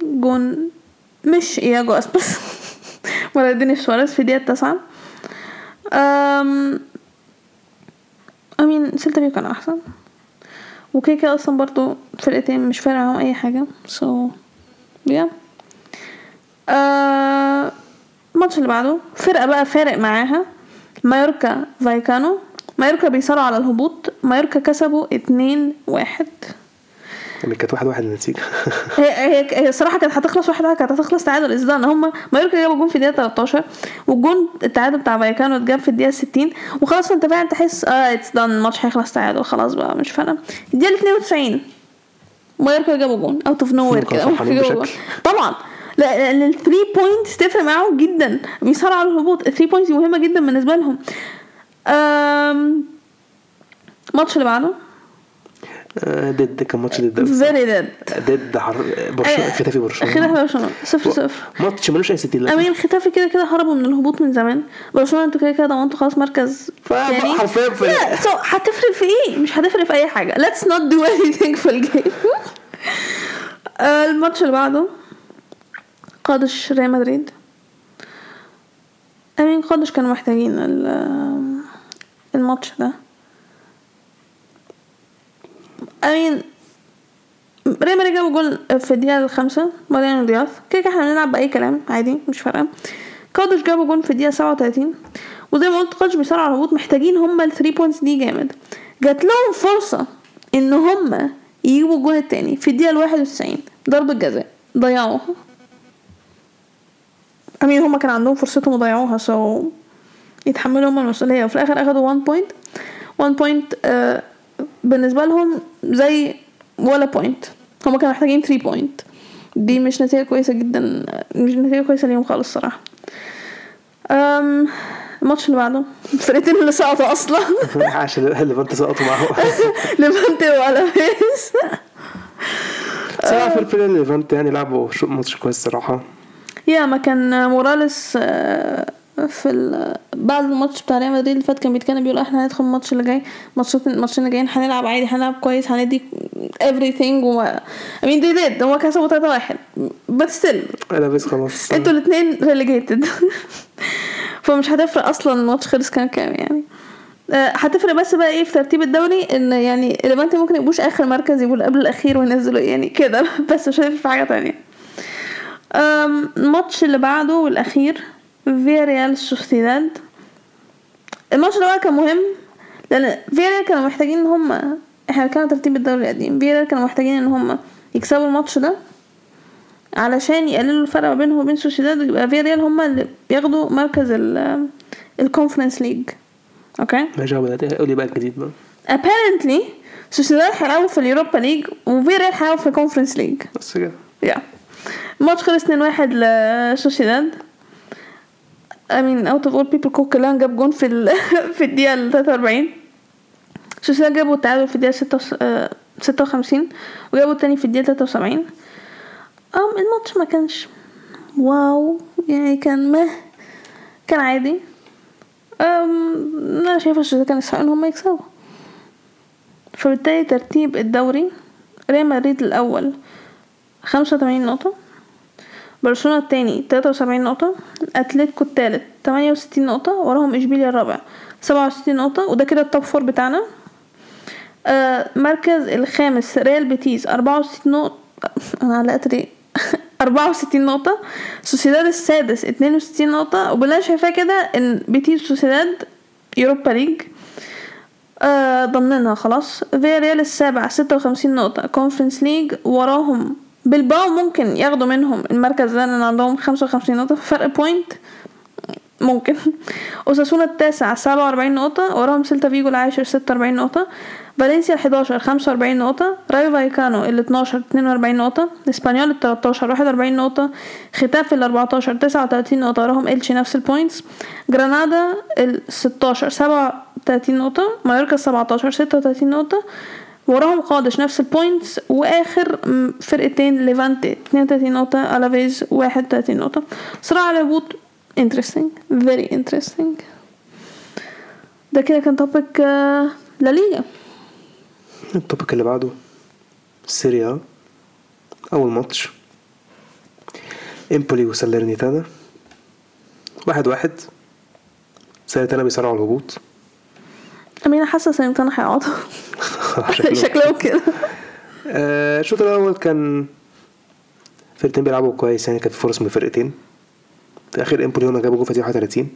جون مش إياجو أسباس ولا دينيس سواريز في الدقيقة التاسعة. um I mean سيلتا فيجو كان أحسن. وكده كده أصلا برضو فرقتين مش فارق معاهم أي حاجة so yeah. آه، الماتش اللي بعده فرقة بقى فارق معاها. مايوركا فايكانو. مايوركا بيصارعوا على الهبوط. مايوركا كسبوا اتنين واحد. يعني كانت واحد واحد النتيجه هي هي هي الصراحة كانت هتخلص واحد واحد كانت هتخلص تعادل إزاي ان هما مايوركا جابوا جون في الدقيقة 13 والجون التعادل بتاع فايكانو اتجاب في الدقيقة 60 وخلاص انت فعلا تحس آه it's done الماتش هيخلص تعادل خلاص بقى مش فارقة. الدقيقة 92 مايوركا جابوا جون out of nowhere كده. طبعا. لا- لأن ال three points تفرق معاهم جدا. بيصارعوا على الهبوط. ال three points مهمة جدا بالنسبة لهم. الماتش اللي بعده. ضد كان ماتش ضد very dead ضد حر... برشلونة ختافي برشلونة. ختافي برشلونة. صفر صفر. ماتش ملوش أي ستين أمين ختافي كده كده هربوا من الهبوط من زمان. برشلونة أنتوا كده كده ضمنتوا خلاص مركز تاني. حرفيا في لا so هتفرق في إيه؟ مش هتفرق في أي حاجة. Let's not do anything في ال game آه، الماتش اللي بعده. قادش ريال مدريد. أمين قادش كانوا محتاجين ال- الماتش ده. امين ريال مدريد جابوا جول في الدقيقة الخامسة ماريانو دياز كده إحنا بنلعب بأي كلام عادي مش فارقة. قادش جابوا جول في الدقيقة سبعة وتلاتين. وزي ما قلت قادش بيصارعوا على الهبوط محتاجين هما ال three points دي جامد. جات لهم فرصة إن هما يجيبوا الجول التاني في الدقيقة الواحد وتسعين. ضربة جزاء. ضيعوها. امين هما كان عندهم فرصتهم وضيعوها so يتحملوا هما المسؤولية. وفي الآخر أخدوا 1 point 1 point بالنسبة لهم زي ولا point هما كانوا محتاجين 3 points دي مش نتيجة كويسة جدا مش نتيجة كويسة ليهم خالص صراحة. um الماتش اللي بعده. الفرقتين اللي سقطوا أصلا. عشان ليفانتي سقطوا معاه ليفانتي وألافيز. صراحة في الفريق ليفانتي يعني لعبوا ماتش كويس الصراحه يا ما كان موراليس آه، في ال... بعد الماتش بتاع ريال مدريد اللي فات كان بيتكلم بيقول إحنا هندخل الماتش اللي جاي ماتشات الماتشين اللي جايين هنلعب عادي هنلعب كويس هندي everything وما I mean they did هما كسبوا 3 1 but still لابس خلاص. أنتوا الاثنين relegated. فمش هتفرق أصلا الماتش خلص كام كام يعني. آه، هتفرق بس بقى إيه في ترتيب الدوري إن يعني ليفانتي ممكن يبقوش آخر مركز يبقوا قبل الأخير وينزلوا يعني كده بس مش هتفرق في حاجة تانية. الماتش اللي بعده والأخير فيا ريال سوسيداد. الماتش ده بقى كان مهم لأن فيا ريال كانوا محتاجين إن هم إحنا كانوا ترتيب الدوري القديم. فيا ريال كانوا محتاجين إن هم يكسبوا الماتش ده علشان يقللوا الفرق ما بينهم وبين سوسيداد يبقى فياريال هما اللي بياخدوا مركز ال ال Conference League okay؟ ماشي هو بدأت قولي بقى الجديد بقى. Apparently سوسيداد هيلعبوا في ال Europa League وفياريال هيلعبوا في ال Conference League بس كده. yeah الماتش خلص 2-1 لسوسيداد. I mean out of all people كوكلان جاب جون في ال... في الدقيقة ال 43 سوسيداد جابوا التعادل في الدقيقة 6 56 وجابوا التاني في الدقيقة 73 um الماتش ما كانش wow يعني كان مه كان عادي um أنا شايفة سوسيداد كان يستحقوا ان هم يكسبوا فبالتالي ترتيب الدوري ريال مدريد الأول خمسة وتمانين نقطة. برشلونة التاني تلاتة وسبعين نقطة أتلتيكو التالت تمانية وستين نقطة وراهم إشبيليا الرابع سبعة وستين نقطة وده كده ال top four بتاعنا. آه مركز الخامس ريال بيتيس أربعة وستين نقطة أنا علقت ليه؟ أربعة وستين نقطة سوسيداد السادس اتنين وستين نقطة وبالله أنا شايفاه كده إن بيتيس سوسيداد Europa League. آه ضمنها خلاص. فياريال السابع ستة وخمسين نقطة Conference League وراهم بلباو ممكن ياخدوا منهم المركز ده لأن عندهم خمسة وخمسين نقطة فرق point ممكن. أوساسونا التاسع سبعة وأربعين نقطة وراهم سيلتا فيجو العاشر ستة وأربعين نقطة فالنسيا الحداشر خمسة وأربعين نقطة رايو فايكانو الاتناشر اتنين وأربعين نقطة اسبانيول التلاتاشر واحد وأربعين نقطة ختافي الأربعتاشر تسعة وتلاتين نقطة وراهم إلشي نفس ال points جرانادا الستاشر سبعة وتلاتين نقطة مايوركا السبعتاشر ستة وتلاتين نقطة وراهم قادش نفس ال points وآخر فرقتين ليفانتي 32 نقطة الافيز 31 نقطة. صراع الهبوط interesting very interesting. ده كده كان topic لا ليجا. ال topic اللي بعده سيريا أول ماتش. إمبولي وسالرنيتانا واحد واحد. سالرنيتانا بيصارعوا على الهبوط امينة حاسة سنتين هيقعدوا شكله- شكلهم. كده. آه، الشوط الأول كان فرقتين بيلعبوا كويس يعني كان في فرص من الفرقتين. في الأخير إمبولي هنا جابوا جول في الدقيقة 31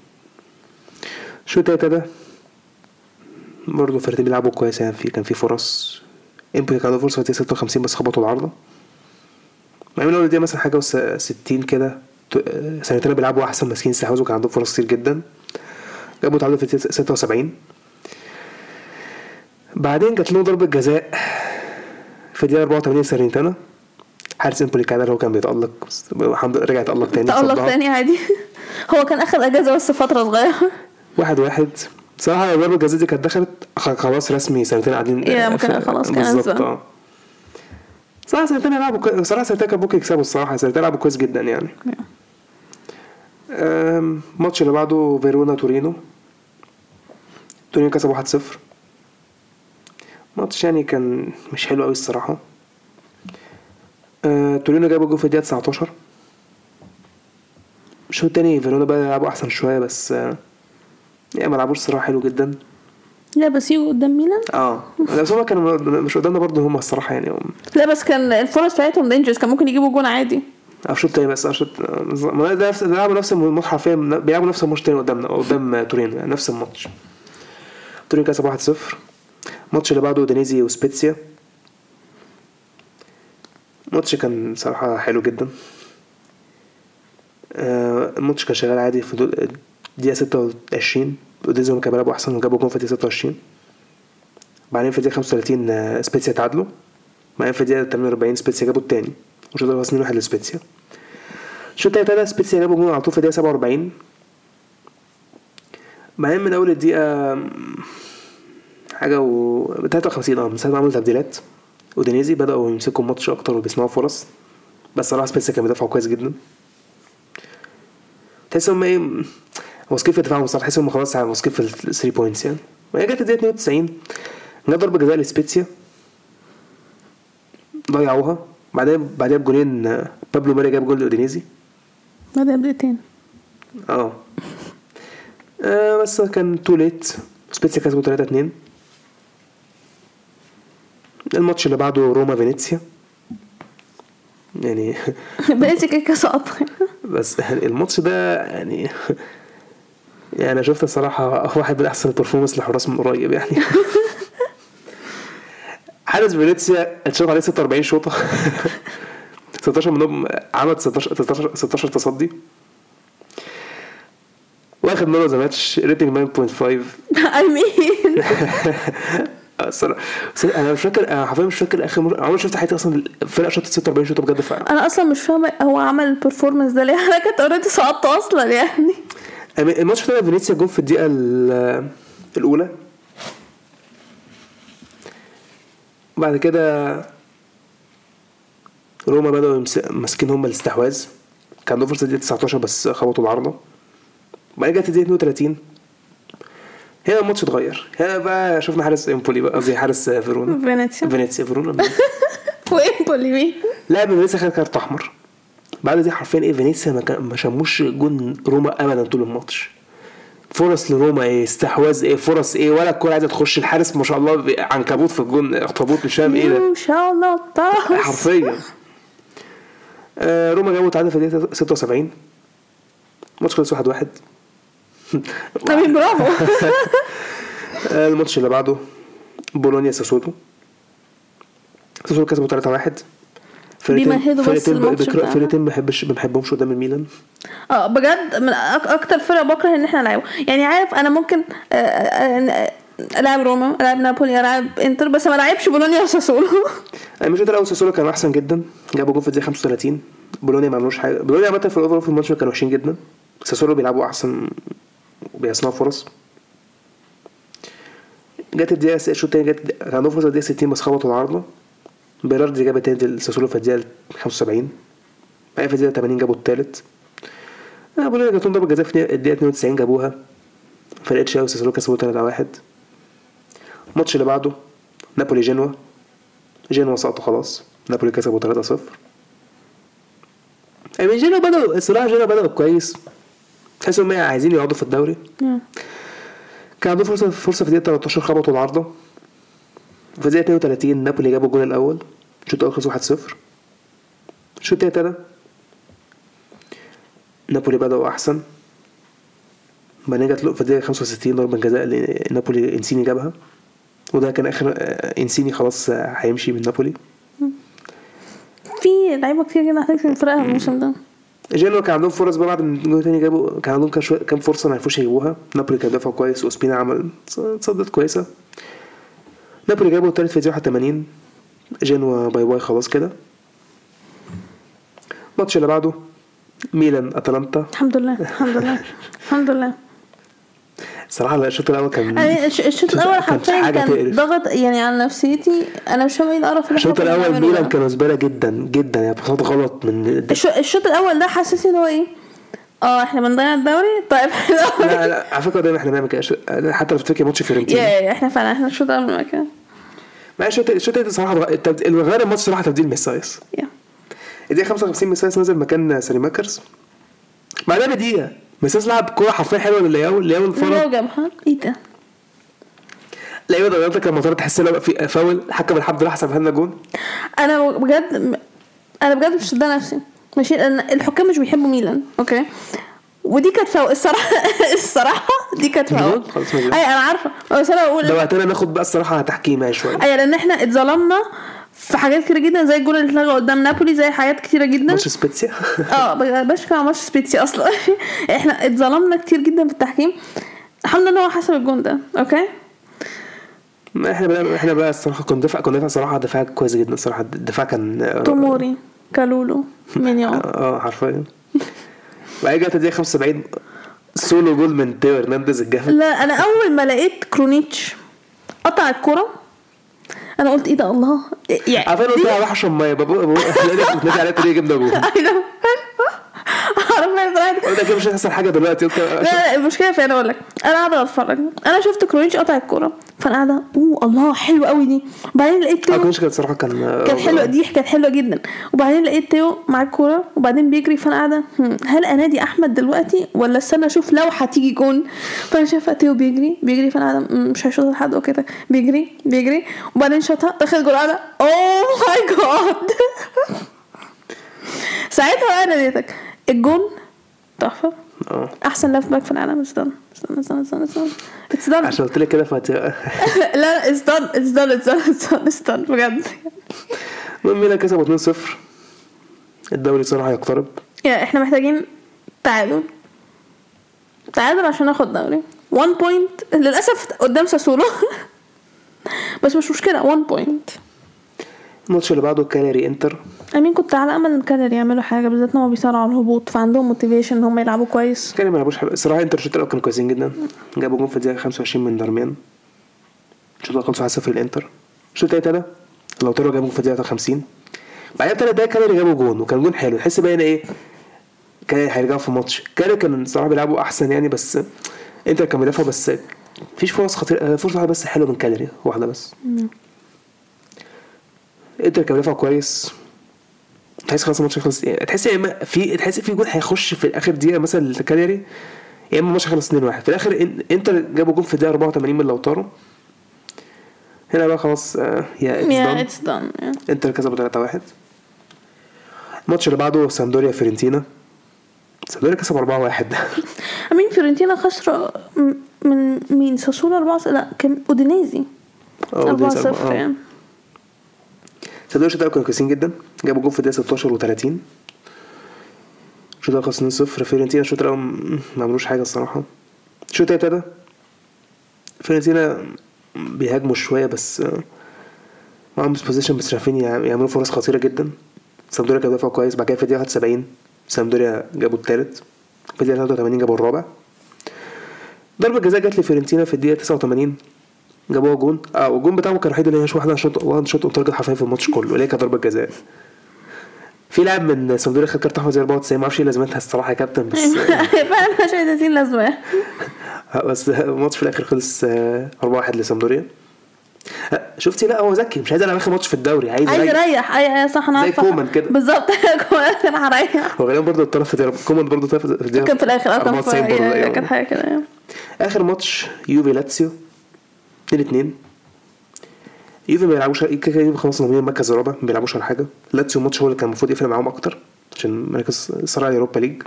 الشوط التاني ابتدى. برضه الفرقتين بيلعبوا كويس يعني في كان في فرص. إمبولي كان عنده فرصة في الدقيقة 56 بس خبطوا العارضة. مع أول دقيقة مثلا حاجة وس- 60 كده. آه، سنتين بيلعبوا أحسن ماسكين استحواذوا كان عندهم فرص كتير جدا. جابوا تعادل في الدقيقة 76 بعدين جات لهم ضربة جزاء في الدقيقة 84 سارنتانا حارس إمبولي كان هو كان بيتألق بس الحمد لله رجع يتألق تاني صدها. تاني عادي. هو كان اخد أجازة بس فترة صغيرة. واحد واحد. صراحة ضربة الجزاء دي كانت دخلت خلاص رسمي سنتين قاعدين يا ممكن في- خلاص كان بالظبط. آه. صراحة سنتين يلعبوا كويس صراحة سنتين كان ممكن يكسبوا الصراحة سنتين يلعبوا كويس جدا يعني. الماتش اللي بعده فيرونا تورينو. تورينو كسب 1-0 ماتش يعني كان مش حلو قوي الصراحة. أه، تورينو جابوا جول في الدقيقة 19 الشوط التاني فيرونا بقى يلعبوا أحسن شوية بس أه، يعني ما لعبوش صراحة حلو جدا. لا بس يجوا قدام ميلان؟ آه بس هما كانوا مش قدامنا برضه هما الصراحة يعني. هم لا بس كان الفرص بتاعتهم dangerous كان ممكن يجيبوا جون عادي. أو شوط تاني بس شوط ما ده نفس بيلعبوا نفس الماتش حرفيا بيلعبوا نفس الماتش تاني قدامنا قدام تورينو يعني نفس الماتش. تورينو كسب 1-0 الماتش اللي بعده أودينيزي وسبيتسيا. الماتش كان صراحة حلو جدا. آه، الماتش كان شغال عادي في دول- الدقيقة 26 أودينيزي كانوا بيلعبوا أحسن وجابوا جون في الدقيقة 26 بعدين في الدقيقة 35 آه، سبيتسيا تعادلوا. بعدين في الدقيقة 48 سبيتسيا جابوا التاني. والشوط الأول 2 1 لسبيتسيا. الشوط التاني سبيتسيا جابوا جون على طول في الدقيقة 47 بعدين من أول الدقيقة م، حاجة و 53 آه من ساعة ما عملوا تبديلات. ودينيزي بدأوا يمسكوا الماتش أكتر وبيصنعوا فرص. بس صراحة سبيتسيا كانوا بيدافعوا كويس جدا. تحس هم إيه واثقين في دفاعهم صراحة تحس هم خلاص واثقين في ال 3 points يعني. وهي جت الدقيقة 92 جت ضربة جزاء لسبيتسيا. ضيعوها. بعدين بعدها بجولين بابلو ماري جاب جول لأودينيزي. بعدها بدقيقتين. آه. آه، بس كان too late سبيتسيا كسبوا 3 2 الماتش اللي بعده روما فينيسيا. يعني بقيتي كده سقط بس الماتش ده يعني يعني أنا شفت الصراحة واحد من أحسن ال performance لحراس من قريب يعني. حارس فينيسيا اتشاط عليه 46 شوطة. 16 منهم عمل 16 16 16 تصدي. واخد man of the match rating 9.5 اي مين بس أنا مش فاكر أنا حرفيا مش فاكر آخر مرة عمري شفت حياتي أصلا الفرقه شاطت 46 شوطة بجد فعلا. أنا أصلا مش فاهمة هو عمل ال performance ده ليه؟ أنا كنت already سقطت أصلا يعني. الماتش بتاع فينيسيا جون في الدقيقة ال- الأولى. بعد كده روما بدأوا ماسكين هم الاستحواذ. كان عندهم فرصة دقيقة 19 بس خبطوا العارضة. بعد كده الدقيقة 32 هنا الماتش اتغير هنا بقى شفنا حارس امبولي بقى قصدي حارس فيرونا فينيسيا فينيسيا فيرونا وامبولي مين؟ من فينيسيا خد كارت أحمر. بعد دي حرفيا إيه فينيسيا ما, كان- ما شموش جون روما ابدا طول الماتش. فرص لروما إيه استحواذ إيه فرص إيه ولا الكوره عايزة تخش. الحارس ما شاء الله عنكبوت في الجون اخطبوط مش فاهم إيه ده؟ ان شاء الله طرس حرفيا. آه روما جابوا تعادل في الدقيقة 76 الماتش خلص 1 1 امين برافو. آه الماتش اللي بعده بولونيا ساسولو. ساسولو كسبوا 3 1 بيمهدوا بس الماتش بكره- بتاعها. فرقتين ما بحبش ما بحبهمش قدام الميلان. آه بجد من أكتر فرق بكره إن إحنا نلعبه يعني عارف أنا ممكن آه، آه، آه، العب روما العب نابولي العب إنتر بس ما العبش بولونيا وساسولو. أنا مش الأول ساسولو كانوا أحسن جدا. جابوا جول في الدقيقة 35 بولونيا ما عملوش حاجة. بولونيا عامة في ال over في الماتش كانوا وحشين جدا. ساسولو بيلعبوا أحسن وبيصنعوا فرص. جت الدقيقة الشوط التاني جت كان عندهم فرصة الدقيقة 60 بس خبطوا العارضة. بيراردي جاب التاني لساسولو في الدقيقة 75 بعدين في الدقيقة 80 جابوا التالت. جات لهم ضربة جزاء في الدقيقه 92 جابوها. فرقتش قوي ساسولو كسبوا 3 1 الماتش اللي بعده نابولي جنوا. جنوا سقطوا خلاص. نابولي كسبوا 3 0 يعني جنوا بدأوا الصراحة جنوا بدأوا كويس. تحس انهم عايزين يقعدوا في الدوري؟ كان عندهم فرصة فرصة في الدقيقة 13 خبطوا العارضة. في الدقيقة 32 نابولي جابوا الجول الأول. الشوط الأول خلص 1 0 الشوط التاني ابتدى. نابولي بدأوا أحسن. بعدين جت في الدقيقة 65 ضربة جزاء اللي نابولي إنسيني جابها. وده كان آخر آه، إنسيني خلاص آه، هيمشي من نابولي. في لعيبة كتير جدا هتمشي من فرقها الموسم ده. جينوا كان عندهم فرص بقى بعد من جول تاني جابوا كان عندهم كام فرصة ما عرفوش يجيبوها. نابولي كان دافع كويس وسبينا عمل تصدت كويسة. نابولي جابوا التالت في الدقيقه 81 جينوا bye bye خلاص كده. الماتش اللي بعده ميلان أتلانتا. الحمد لله الحمد لله الحمد لله. صراحة الشوط الأول كان يعني الش- الشوط الأول حرفيا كان. ضغط يعني على نفسيتي أنا مش فاهمه إيه القرف اللي الشوط الأول ميلان ده. كانوا زباله جدا جدا يعني بساط غلط من الش- الشوط الأول ده حسسني إن هو إيه؟ آه إحنا بنضيع الدوري؟ طيب. لا لا على فكرة دايما إحنا بنعمل كده. حتى لو تفتكر ماتش فيورنتينا. إحنا فعلا إحنا الشوط الأول ما كان. مع الشوط التاني صراحة اللي غير الماتش صراحة تبديل ميسياس. يا. الدقيقة 55 ميسياس نزل مكان ساليماكرز. بعدها بدقيقة ميسياس لعب كورة حرفيا حلوة للياو لياو لو انفرد جابها إيه ده؟ لعيبة ضيعتك لما طلعت تحس لو في فاول. الحكم الحمد لله حسبها لنا جون أنا بجد أنا بجد مش مصدقة نفسي. ماشي لأن الحكام مش بيحبوا ميلان أوكي؟ ودي كانت فاول. الصراحه الصراحة دي كانت فاول. أي أنا عارفة. بس أنا بقول ده وقتنا ناخد بقى الصراحة تحكيم يعني شوية أي لأن إحنا اتظلمنا في حاجات كتيرة جدا زي الجول اللي اتلغى قدام نابولي زي حاجات كتيرة جدا. ماتش سبيتسيا. آه بشكي على ماتش سبيتسيا أصلا. إحنا اتظلمنا كتير جدا في التحكيم. الحمد لله هو حسب الجون ده أوكي؟ إحنا بقى إحنا بقى الصراحة كنا دفاع كنا دفاع صراحة دفاع كويس جدا الصراحة الدفاع كان توموري كالولو مينيون آه حرفيا. بعد كده الدقيقة 75 solo goal من تيو هرنانديز الجامد لا أنا أول ما لقيت كرونيتش قطع الكرة أنا قلت إيه ده الله يعني عارفين قلت لها راح اشرب ميه لقيتك بتنادي عليا know. عارفة طلعت قلت لك مش هتحصل حاجة دلوقتي لا لا المشكلة في أنا أقول لك أنا قاعدة بتفرج أنا شفت كرونيتش قطع الكرة فانا قاعدة أوه الله حلو قوي دي. وبعدين لقيت تيو كانت صراحة كان كانت حلوة دي كانت حلوة جدا. وبعدين لقيت تيو مع الكوره وبعدين بيجري فأنا قاعدة هل أنادي أحمد دلوقتي؟ ولا استنى أشوف لو هتيجي جون؟ فأنا شايفة تيو بيجري بيجري فأنا قاعدة "مم، مش هيشوط لحد. وكده بيجري بيجري وبعدين شاطها دخل جول قاعدة oh my god. ساعتها بقى ناديتك. الجون تحفة. آه. أحسن left back في العالم استنى استنى استنى استنى استنى it's done عشان قلت لك كده فات لا لا it's done it's done it's done it's done بجد. المهم ميلان كسبوا 2-0 الدوري صراحة يقترب يا إحنا محتاجين تعادل. تعادل عشان ناخد دوري. 1 point للأسف قدام ساسولو. بس مش مشكلة 1 بوينت الماتش اللي بعده كاليري إنتر. أمين كنت على أمل إن كاليري يعملوا حاجة بالذات إن هم بيصارعوا على الهبوط فعندهم motivation إن هم يلعبوا كويس. كاليري ما لعبوش حلو. الصراحة إنتر الشوط الأول كانوا كويسين جدا. جابوا جون في الدقيقة 25 من دارميان. الشوط الأول خلصوا 1-0 للإنتر. الشوط الثاني لو طلعوا جابوا في الدقيقة 50 بعدين ثلاث دقايق كاليري جابوا جون وكان جون حلو. تحس بقى إيه؟ كاليري هيرجعوا في الماتش كاليري كان الصراحة بيلعبوا أحسن يعني بس إنتر كان بيدافعوا بس مفيش فرص خطيرة فرصة واحدة بس حلوة من كاليري واحدة بس. إنتر كان بيدافع كويس. تحس خلاص الماتش خلص. يعني تحس يا إما في تحس في جول هيخش في اخر دقيقة مثلا لكالياري يا إما الماتش خلص 2-1 في الآخر إنتر جابوا جول في الدقيقة 84 من لوتارو. هنا بقى خلاص آه، yeah it's done إنتر كسبوا 3-1 الماتش اللي بعده سامدوريا فيرنتينا سامدوريا كسب 4-1 I mean فيورنتينا خسروا م- من مين؟ ساسولو 4 لا كان أودينيزي. آه 4 دي 0 سبعة. آه. يعني سامدوريا الشوط الأول كانوا كويسين جدا. جابوا جول في الدقيقة 16 و30 الشوط الأول خلص 2-0 فيرنتينا الشوط الأول ما عملوش حاجة الصراحة. الشوط التاني ابتدى. فيرنتينا بيهاجموا شوية بس آه، معاهم possession بس يع- يعملوا فرص خطيرة جدا. سامدوريا كان بيدافع كويس. بعد كده في الدقيقه 71 سامدوريا جابوا الثالث في الدقيقه 83 جابوا الرابع. ضربة جزاء جت لفيورنتينا في الدقيقة 89 جابوها جون. آه والجون بتاعهم كان الوحيد اللي هي واحدة shot واحد shot on target حرفيا في الماتش كله اللي هي كانت ضربة جزاء. في لاعب من سامدوريا خد كارت أحمر زي 94 ما أعرفش إيه لازمتها الصراحة يا كابتن بس فعلا مش عايزين لازمة. بس الماتش في الآخر خلص آه، 4-1 لسامدوريا آه، شفتي؟ لا هو ذكي مش عايز يلعب آخر ماتش في الدوري عايز عايز يريح. اي أي صح أنا زي عارفة. كومان كده. بالظبط. كومان أنا هريح هو غالبا برضه اتطرد في كومان برضه اتطرد في كان في الآخر آه كان 94 برضه في أيوة. كانت حاجة كده. آخر ماتش يوفي لاتسيو. 2 2 يوفي ما بيلعبوش كده كده يوفي خلاص ضامنين المركز الرابع ما بيلعبوش ولا حاجة. لاتسيو الماتش هو اللي كان المفروض يفرق معاهم أكتر عشان مركز صراع ال Europa League.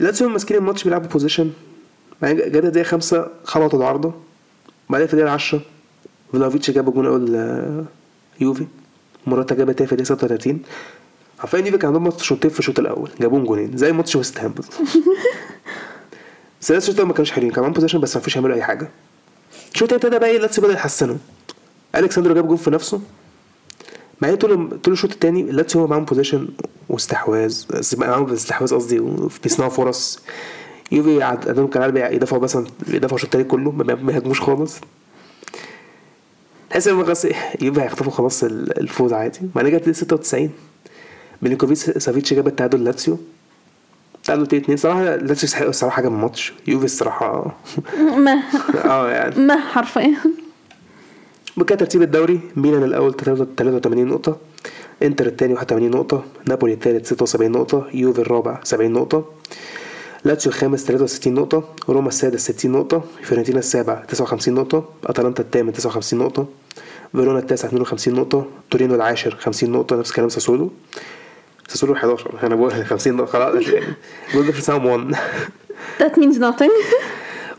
لاتسيو ماسكين الماتش بيلعبوا possession بعدين جت الدقيقة خمسة خبطوا العارضة. بعدين في الدقيقة 10 فلاهوفيتش جاب جون اول آه، يوفي. موراتا جاب التاني في الدقيقة 36 عارفين يوفي كان عندهم ماتش شوطين في الشوط الأول جابوهم جونين زي ماتش ويست هام. بس الأول ما كانوش حلوين كان معاهم possession بس ما فيش يعملوا أي حاجة. الشوط ابتدى بقى إيه بدا يحسنوا ألكسندرو جاب جون في نفسه. بعدين طول طول الشوط التاني لاتسيو هو معاهم بوزيشن واستحواذ معاهم استحواذ قصدي وبيصنعوا فرص. يوفي عندهم كان عارف يدافعوا مثلا بيدافعوا الشوط التاني كله ما يهاجموش خالص. تحس إن خلاص يوفي هيخطفوا خلاص ال- الفوز عادي. بعدين جت 96 ميلينكوفيتش سافيتش جاب التعادل لاتسيو. تعادلوا 2 2 صراحة لاتسيو يستحقوا الصراحه حاجة من الماتش يوفي الصراحة. ما. آه يعني. ما حرفيا. بكده ترتيب الدوري. ميلان الأول 83 نقطة. إنتر الثاني 81 نقطة. نابولي الثالث 76 نقطة. يوفي الرابع 70 نقطة. لاتسيو الخامس 63 نقطة. روما السادس 60 نقطة. فيورنتينا السابع 59 نقطة. أتلانتا الثامن 59 نقطة. فيرونا التاسع 52 نقطة. تورينو العاشر 50 نقطة. نفس كلام ساسولو. ساسولو 11 أنا بقول 50 نقطة خلاص goal difference معاهم 1 that means nothing.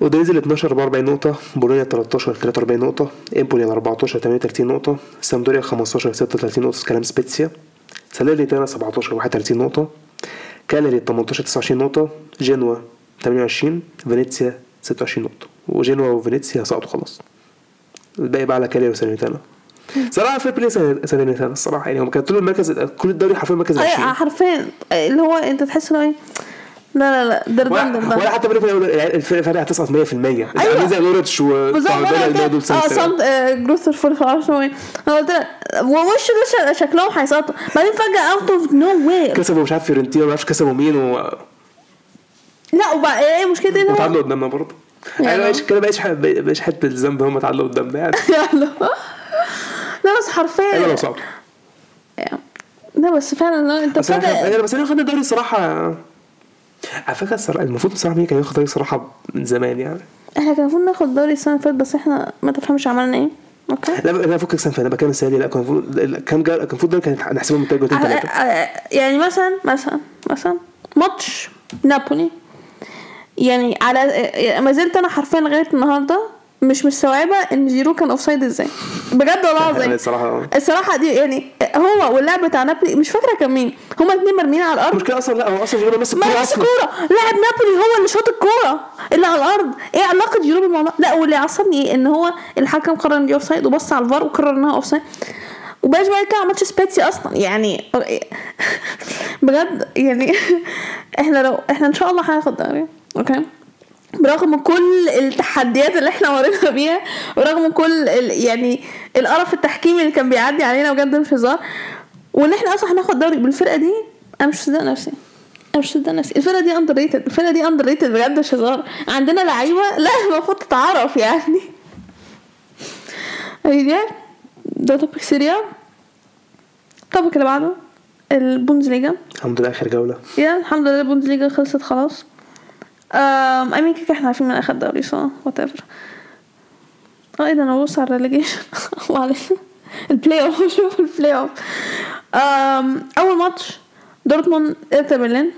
أودينيزي ال 12 ب 40 نقطة. بولونيا 13 43 نقطة. إمبولي ال 14 38 نقطة. سامدوريا 15 36 نقطة. كلام سبيتسيا. ساليرنيتانا 17 31 نقطة. كاليري 18 29 نقطة. جنوا 28 فينيسيا 26 نقطة. وجنوا وفينيسيا سقطوا خلاص. الباقي بقى على كاليري وساليرنيتانا صراحة في بلاي ساليرنيتانا الصراحة يعني هم كانوا طول المركز كل الدوري حرفيا مركز أي 20 حرفيا اللي هو أنت تحس إنه إيه لا لا لا ده ولا, حتى بينهم وبين الفرق فرق هتصعد 100% أيوة. عاملين زي نورتش قلت آه. صمت جروثر فور هو إيه أنا قلت لك ووش ده شكلهم هيسقطوا بعدين فجأة اوت اوف نو وير كسبوا مش عارف فيورنتينا ما أعرفش كسبوا مين و... لا وبقى إيه مشكلة إيه؟ وتعادلوا قدامنا برضه. يعني أنا بقيش كده بقيش ح- بقيش حتة بالذنب هم تعادلوا قدامنا يعني. لا بس حرفيا. أيوه لو صعدوا لا بس فعلا لا أنت بس أنا أنا بس أنا خدنا الدوري الصراحه على فكرة الصراحة المفروض بصراحه مين كان ياخد الدوري الصراحه من زمان يعني. إحنا كان المفروض ناخد دوري السنة اللي فاتت بس إحنا ما تفهمش عملنا إيه. أوكي؟ لا لا فكك سنه أنا بكلم السنة دي. لا كان المفروض كام. كان المفروض الدوري كان نحسبه من ثلاثة يعني مثلا مثلا مثلا ماتش نابولي. يعني على ما زلت أنا حرفيا لغاية النهارده مش مستوعبة إن جيرو كان offside إزاي. بجد والله يعني العظيم. الصراحه الصراحة دي يعني هو واللاعب بتاع نابولي مش فاكرة كان مين. هما الاثنين مرميين على الأرض. المشكلة أصلا لا هو أصلا جيرو ماسك ما الكورة نفس أصلا. كوره لاعب نابولي هو اللي شاط الكورة اللي على الأرض. إيه علاقة جيرو بالموضوع؟ لا واللي عصبني إيه؟ إن هو الحكم قرر إن دي offside وبص على الفار وقرر إنها offside وبقاش بقى كده ماتش سبيتسي أصلا. يعني بجد يعني إحنا لو إحنا إن شاء الله هناخد دوري. okay؟ برغم كل التحديات اللي إحنا مرينا بيها ورغم كل ال يعني القرف التحكيمي اللي كان بيعدي علينا بجد مش هزار. وإن إحنا أصلا هناخد دوري بالفرقة دي أنا مش مصدق نفسي. أنا مش مصدق نفسي. الفرقة دي underrated الفرقة دي underrated بجد مش هزار. عندنا لعيبة لا المفروض تتعرف يعني. اهي دي ده topic سريع ال topic اللي بعده البوندسليجا. الحمد لله آخر جولة. يا الحمد لله البوندسليجا خلصت خلاص. um I mean like إحنا عارفين من اخد دوري صح whatever آه إيه ده أنا ببص على الريليجيشن الله عليك. ال playoff شوف ال playoff أول ماتش دورتموند هيرتا برلين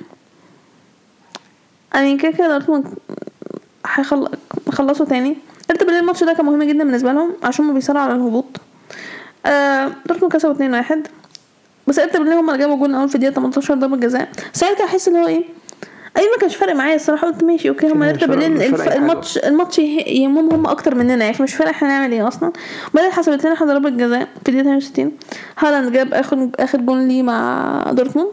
I mean like دورتموند هيخلصوا تاني. هيرتا برلين الماتش ده كان مهم جدا بالنسبة لهم عشان ما بيصارعوا على الهبوط. أه، دورتموند كسبوا 2 1 بس هيرتا برلين هم اللي جابوا جول أول في الدقيقة 18 ضربة جزاء. ساعتها أحس اللي هو إيه؟ اي ما كانش فارق معايا الصراحة قلت ماشي okay هم مش مش حاجة الماتش الماتش يه- يهمهم هم أكتر مننا يعني فمش فارق إحنا نعمل إيه أصلا. بعدين حسبت لنا ضربه جزاء في الدقيقة 68 هالاند جاب آخر آخر جول ليه مع دورتموند.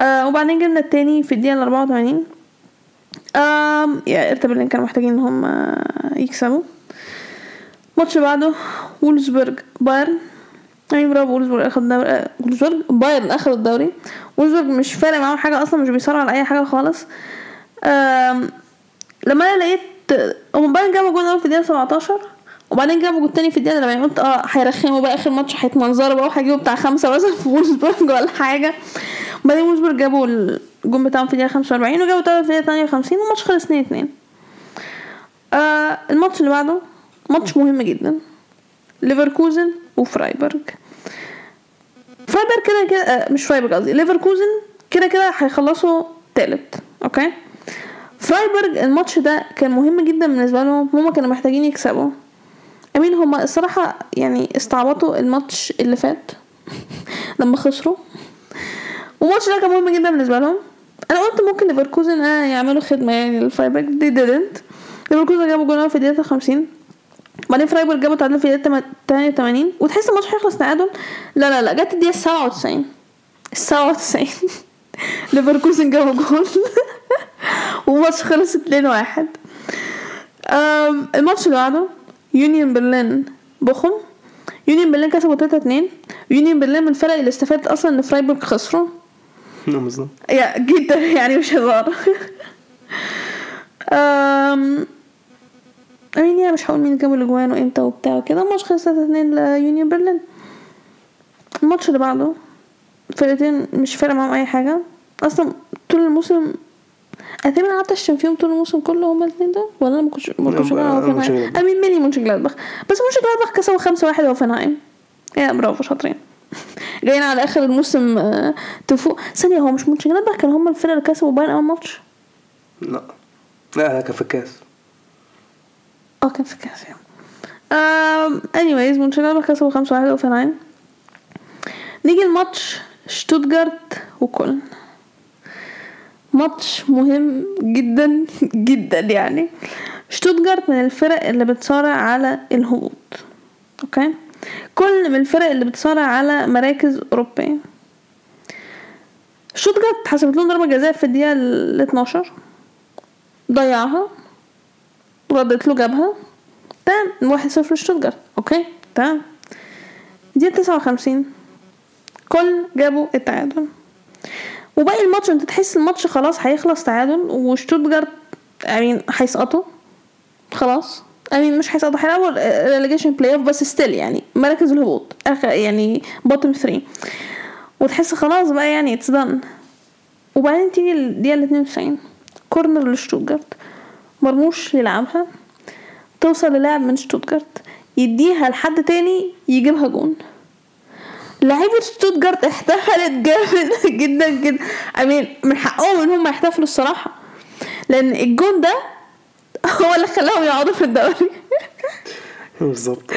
آه وبعدين جبنا التاني في الدقيقة 84 آم yeah هرتا برلين كانوا محتاجين إن هم يكسبوا. الماتش اللي بعده وولزبرج بايرن. يعني برافو وولزبورج اخد الدوري آه، وولزبورج بايرن اخد الدوري. وولزبورج مش فارق معاهم حاجة أصلا مش بيصارعوا على أي حاجة خالص. لما أنا لقيت هم بايرن جابوا جول أول في الدقيقة 17 وبعدين جابوا جول تاني في الدقيقة 40 قلت آه هيرخموا بقى آخر ماتش هيتمنظروا بقى وهيجيبوا بتاع خمسة مثلا في وولزبورج ولا حاجة. وبعدين وولزبورج جابوا الجول بتاعهم في الدقيقة 45 وجابوا تلاتة في الدقيقة 58 والماتش خلص 2 2 آه الماتش اللي بعده ماتش مهم جدا. ليفركوزن وفرايبرج فرايبرج كده كده آه، مش فرايبرج قصدي ليفركوزن كده كده هيخلصوا تالت okay؟ فرايبرج الماتش ده كان مهم جدا بالنسبة لهم هما كانوا محتاجين يكسبوا. I mean هما الصراحة يعني استعبطوا الماتش اللي فات لما خسروا. والماتش ده كان مهم جدا بالنسبة لهم. أنا قلت ممكن ليفركوزن آه يعملوا خدمة يعني للفرايبرج. They didn't. ليفركوزن جابوا جول في الدقيقة 50 بعدين فرايبورج جابوا تعادل في الدقيقة 88 وتحس الماتش هيخلص تعادل؟ لا لا لا جت الدقيقة 97 ال 97 ليفركوزن جابوا جول. والماتش خلص 2 1 أم، الماتش اللي بعده يونيون برلين بوخم. يونيون برلين كسبوا 3 2 يونيون برلين من الفرق اللي استفادت أصلا إن فرايبورج خسروا. نعم بالظبط yeah جدا يعني مش هزار. I mean يعني مش هقول مين جاب الأجوان وإمتى وبتاع وكده. الماتش خلص 3 2 ليونيون برلين. الماتش اللي بعده فرقتين مش فارق معاهم أي حاجة. أصلا طول الموسم أنا تقريبا قعدت اشتم فيهم طول الموسم كله هما الاثنين ده ولا أنا ما كنتش ما كنتش. أمين ميني مونشنجلادباخ بس مونشنجلادباخ كسبوا 5 1 هوفنهايم يا برافو شاطرين. جايين على آخر الموسم آه، تفوق. ثانية هو مش مونشنجلادباخ كانوا هما الفرقة اللي كسبوا باين أول ماتش؟ لا لا كان في الكاس. آه كان في كاس um, anyways مونشنجلادباخ كسبوا 5 1 هوفنهايم نيجي الماتش شتوتجارت وكولن. ماتش مهم جدا جدا يعني. شتوتجارت من الفرق اللي بتصارع على الهبوط. okay؟ كولن من الفرق اللي بتصارع على مراكز أوروبية. شتوتجارت حسبت لهم ضربة جزاء في الدقيقة ال 12 ضيعها. ردت له جابها تمام واحد صفر شتوتجارت okay تمام دي 59 كولن جابوا التعادل وباقي الماتش انت تحس الماتش خلاص هيخلص تعادل وشتوتجارت يعني هيسقطوا خلاص يعني مش هيسقطوا هيلعبوا relegation playoff بس still يعني مراكز الهبوط اخر يعني bottom 3 وتحس خلاص بقى يعني it's done وبعدين تيجي الدقيقة ال 92 corner لشتوتجارت مرموش يلعبها توصل للاعب من شتوتجارت يديها لحد تاني يجيبها جون. لعيبة شتوتجارت احتفلت جامد جدا جدا. I mean من حقهم إن هم يحتفلوا الصراحة. لأن الجون ده هو اللي خلاهم يقعدوا في الدوري. بالظبط.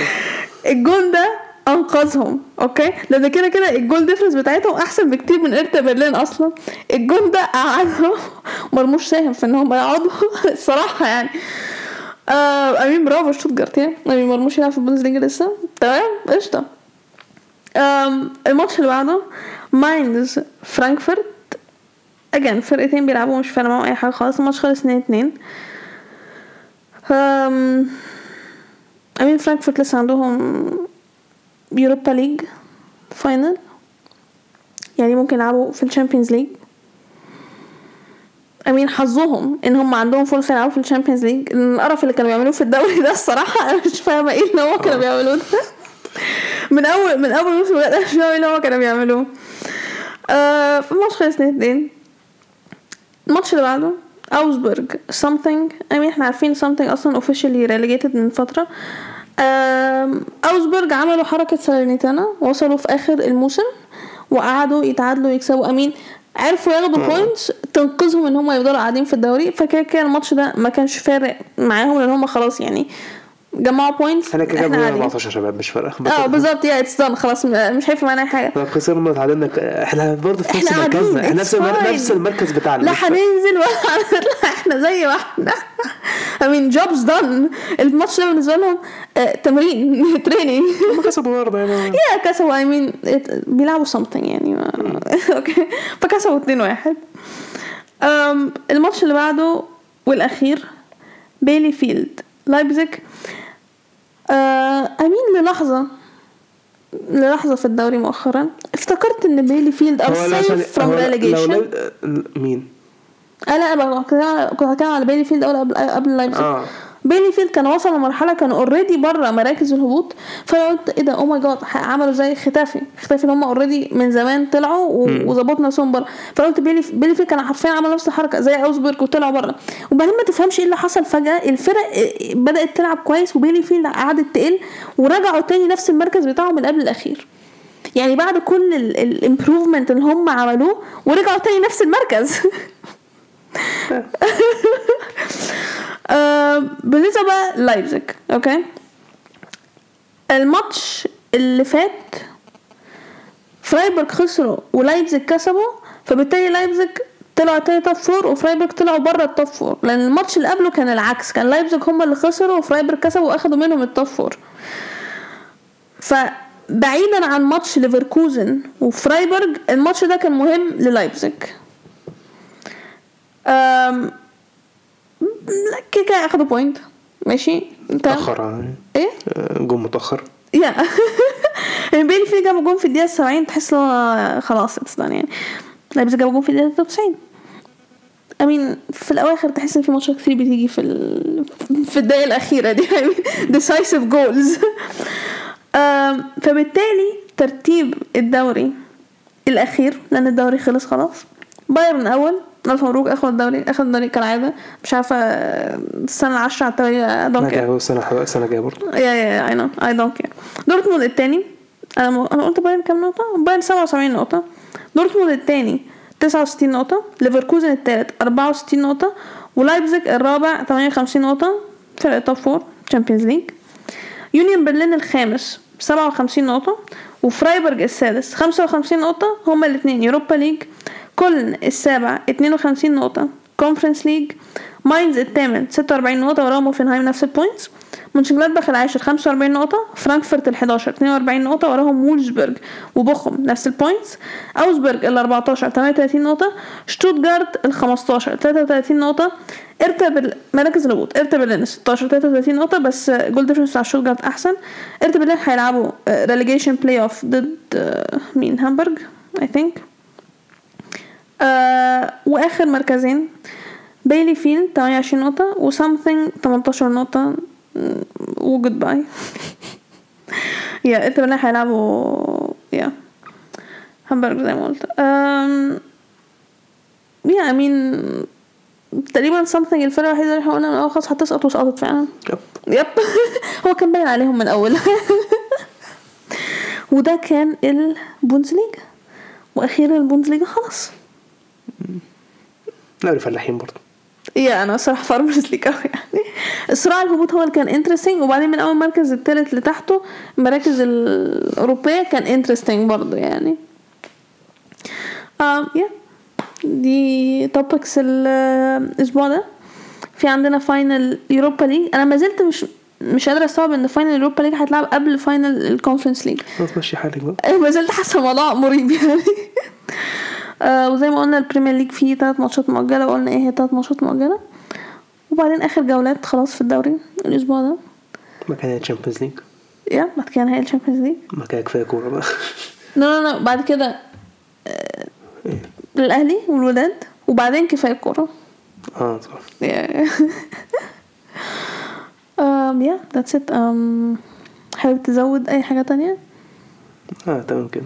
الجون ده أنقذهم okay؟ لأن كده كده ال goal difference بتاعتهم أحسن بكتير من هرتا برلين أصلا. الجول ده قعدهم مرموش ساهم في إن هم يقعدوا الصراحة يعني. آه I mean برافو شوتجارت يعني I mean مرموش يلعب في البوندسليجا لسه. تمام؟ قشطة. الماتش اللي بعده ماينز فرانكفورت. again فرقتين بيلعبوا مش فارقة معاهم أي حاجة خالص. الماتش خلص 2 2 أم... I mean فرانكفورت لسه عندهم Europa League final. يعني ممكن يلعبوا في ال Champions League. I mean حظهم إن هم عندهم فرصة يلعبوا في ال Champions League. القرف اللي كانوا بيعملوه في الدوري ده الصراحة أنا مش فاهمة إيه اللي هم كانوا بيعملوه ده. من أول من أول موسم بدأ مش فاهمة إيه اللي هم كانوا بيعملوه. آه الماتش خلص 2 2 الماتش اللي بعده اوزبرج something. I mean إحنا عارفين something أصلا officially relegated من فترة. آم، أوزبرج عملوا حركة سالرنيتانا وصلوا في آخر الموسم وقعدوا يتعادلوا يكسبوا I mean عرفوا ياخدوا points تنقذهم إن هم يفضلوا قاعدين في الدوري فكده كده الماتش ده ما كانش فارق معاهم لأن هم خلاص يعني جمعوا points إحنا كده كده 14 شباب مش فارقه آه بالظبط. yeah it's done. خلاص مش هيفرق معانا حاجة. لو خسرنا تعادلنا؟ إحنا برضه في نفس مركزنا إحنا نفس. نفس المركز بتاعنا. لا. هننزل ولا هنطلع. إحنا زي ما إحنا. I mean job's done. الماتش ده بالنسبة لهم آه، تمرين training هم كسبوا برضه يعني. yeah كسبوا. I mean بيلعبوا something يعني. okay فكسبوا 2 1 أم، الماتش اللي بعده والأخير بيلي فيلد لايبزيج آه، I mean للحظة. للحظة في الدوري مؤخرا. افتكرت إن بيلي فيلد عشان- safe from lo- مين؟ لا بقى كنت هتكلم على بيلي فيلد أول قبل قبل لايبزيج آه. بيلي فيلد كان وصل لمرحلة كان already بره مراكز الهبوط فأنا قلت إيه ده؟ oh my god عملوا زي ختافي. ختافي اللي هم already من زمان طلعوا و- وظبطوا نفسهم بره. فقلت بيلي بيلي فيلد كان حرفيا عمل نفس الحركة زي اوزبرج وطلعوا بره. وبعدين ما تفهمش إيه اللي حصل فجأة. الفرق إيه، بدأت تلعب كويس وبيلي فيلد قعدت تقل ورجعوا تاني نفس المركز بتاعهم من قبل الأخير. يعني بعد كل ال improvement اللي هم عملوه ورجعوا تاني نفس المركز. بالنسبة بقى لايبزيج okay؟ الماتش اللي فات فرايبورغ خسروا ولايبزيج كسبوا فبالتالي لايبزيج طلعوا تاني top four وفرايبورغ طلعوا بره ال top four لأن الماتش اللي قبله كان العكس كان لايبزيج هم اللي خسروا وفرايبورغ كسبوا وأخدوا منهم ال top four فبعيدا عن ماتش ليفركوزن وفرايبورغ الماتش ده كان مهم للايبزيج. كده كده اخدوا point ماشي؟ انت؟ متأخر يعني. إيه؟ آه، جون متأخر. Yeah. يعني بيليفيلد جاب جون في الدقيقة 70 تحس خلاص it's يعني. لايبزيج جاب جون في الدقيقة 93 I mean في الأواخر تحس إن في ماتشات كتير بتيجي في ال... في الدقيقة الأخيرة دي. يعني goals. Um، فبالتالي ترتيب الدوري الأخير لأن الدوري خلص خلاص. بايرن أول ألف مبروك. أخد الدوري أخد الدوري كالعادة. مش عارفة السنة العاشرة على التوالي care. جاي سنة سنة جاية برضه. Yeah yeah I know I don't care دورتموند الثاني أنا م... أنا قلت بايرن كام نقطة؟ بايرن 77 نقطة. دورتموند الثاني 69 نقطة. ليفركوزن الثالث 64 نقطة. ولايبزيج الرابع 58 نقطة. فرق top four Champions League يونيون برلين الخامس 57 نقطة. وفرايبورغ السادس 55 نقطة. هما الاثنين Europa League كولن السابع 52 نقطة. Conference League ماينز الثامن 46 نقطة وراهم هوفنهايم نفس ال points مونشنجلادباخ العاشر 45 نقطة. فرانكفورت ال 11 42 نقطة وراهم وولفزبرج وبوخوم نفس ال points اوجزبرج ال 14 38 نقطة. شتوتجارت ال 15 33 نقطة. هرتا بر... مراكز الهبوط. هرتا برلين 16 33 نقطة بس goal difference بتاع شتوتجارت أحسن. هرتا برلين هيلعبوا relegation playoff ضد آه، مين؟ هامبورج I think وآخر مركزين بيليفيلد 28 نقطة و something 18 نقطة. و goodbye يا برلين هيلعبوا yeah. هامبورج زي ما قلت. Yeah I mean تقريبا something الفرقة الوحيدة اللي إحنا قلنا من خلاص هتسقط وسقطت فعلا. Yep. Yep. هو كان باين عليهم من الأول وده كان البوندسليجا وأخيرا البوندسليجا خلاص. دوري فلاحين برضه Yeah أنا صراحة farmers league قوي يعني. الصراع الهبوط هو اللي كان interesting وبعدين من أول مركز التالت لتحته المراكز الأوروبية كان interesting برضه يعني. Um, yeah. دي topics الأسبوع ده. في عندنا final Europa League أنا ما زلت مش مش قادرة أستوعب إن final Europa League هيتلعب قبل final ال Conference League خلاص مشي حالك بقى. ما زلت حاسة الموضوع مريب يعني. آه وزي ما قلنا ال Premier League فيه تلات ماتشات مؤجلة وقلنا إيه هي تلات ماتشات مؤجلة. وبعدين آخر جولات خلاص في الدوري الأسبوع ده. ما كان تشامبيونز ليج يا بعد كده نهائي ال Champions League ما كان كفاية كورة بقى. لا لا لا بعد كده آه، الأهلي والوداد وبعدين كفاية الكوره آه صح. Um, yeah, that's it. Um, حابب تزود أي حاجة تانية؟ آه تمام كده.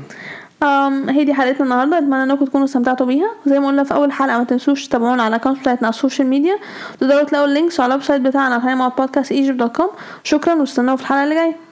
هي دي حلقتنا النهارده. أتمنى إنكم تكونوا استمتعتوا بيها. زي ما قلنا في أول حلقة ما تنسوش تتابعونا على ال account بتاعتنا على ال social media تقدروا تلاقوا ال links على ال website بتاعنا في podcast Egypt dot com شكرا واستنوا في الحلقة اللي جاية.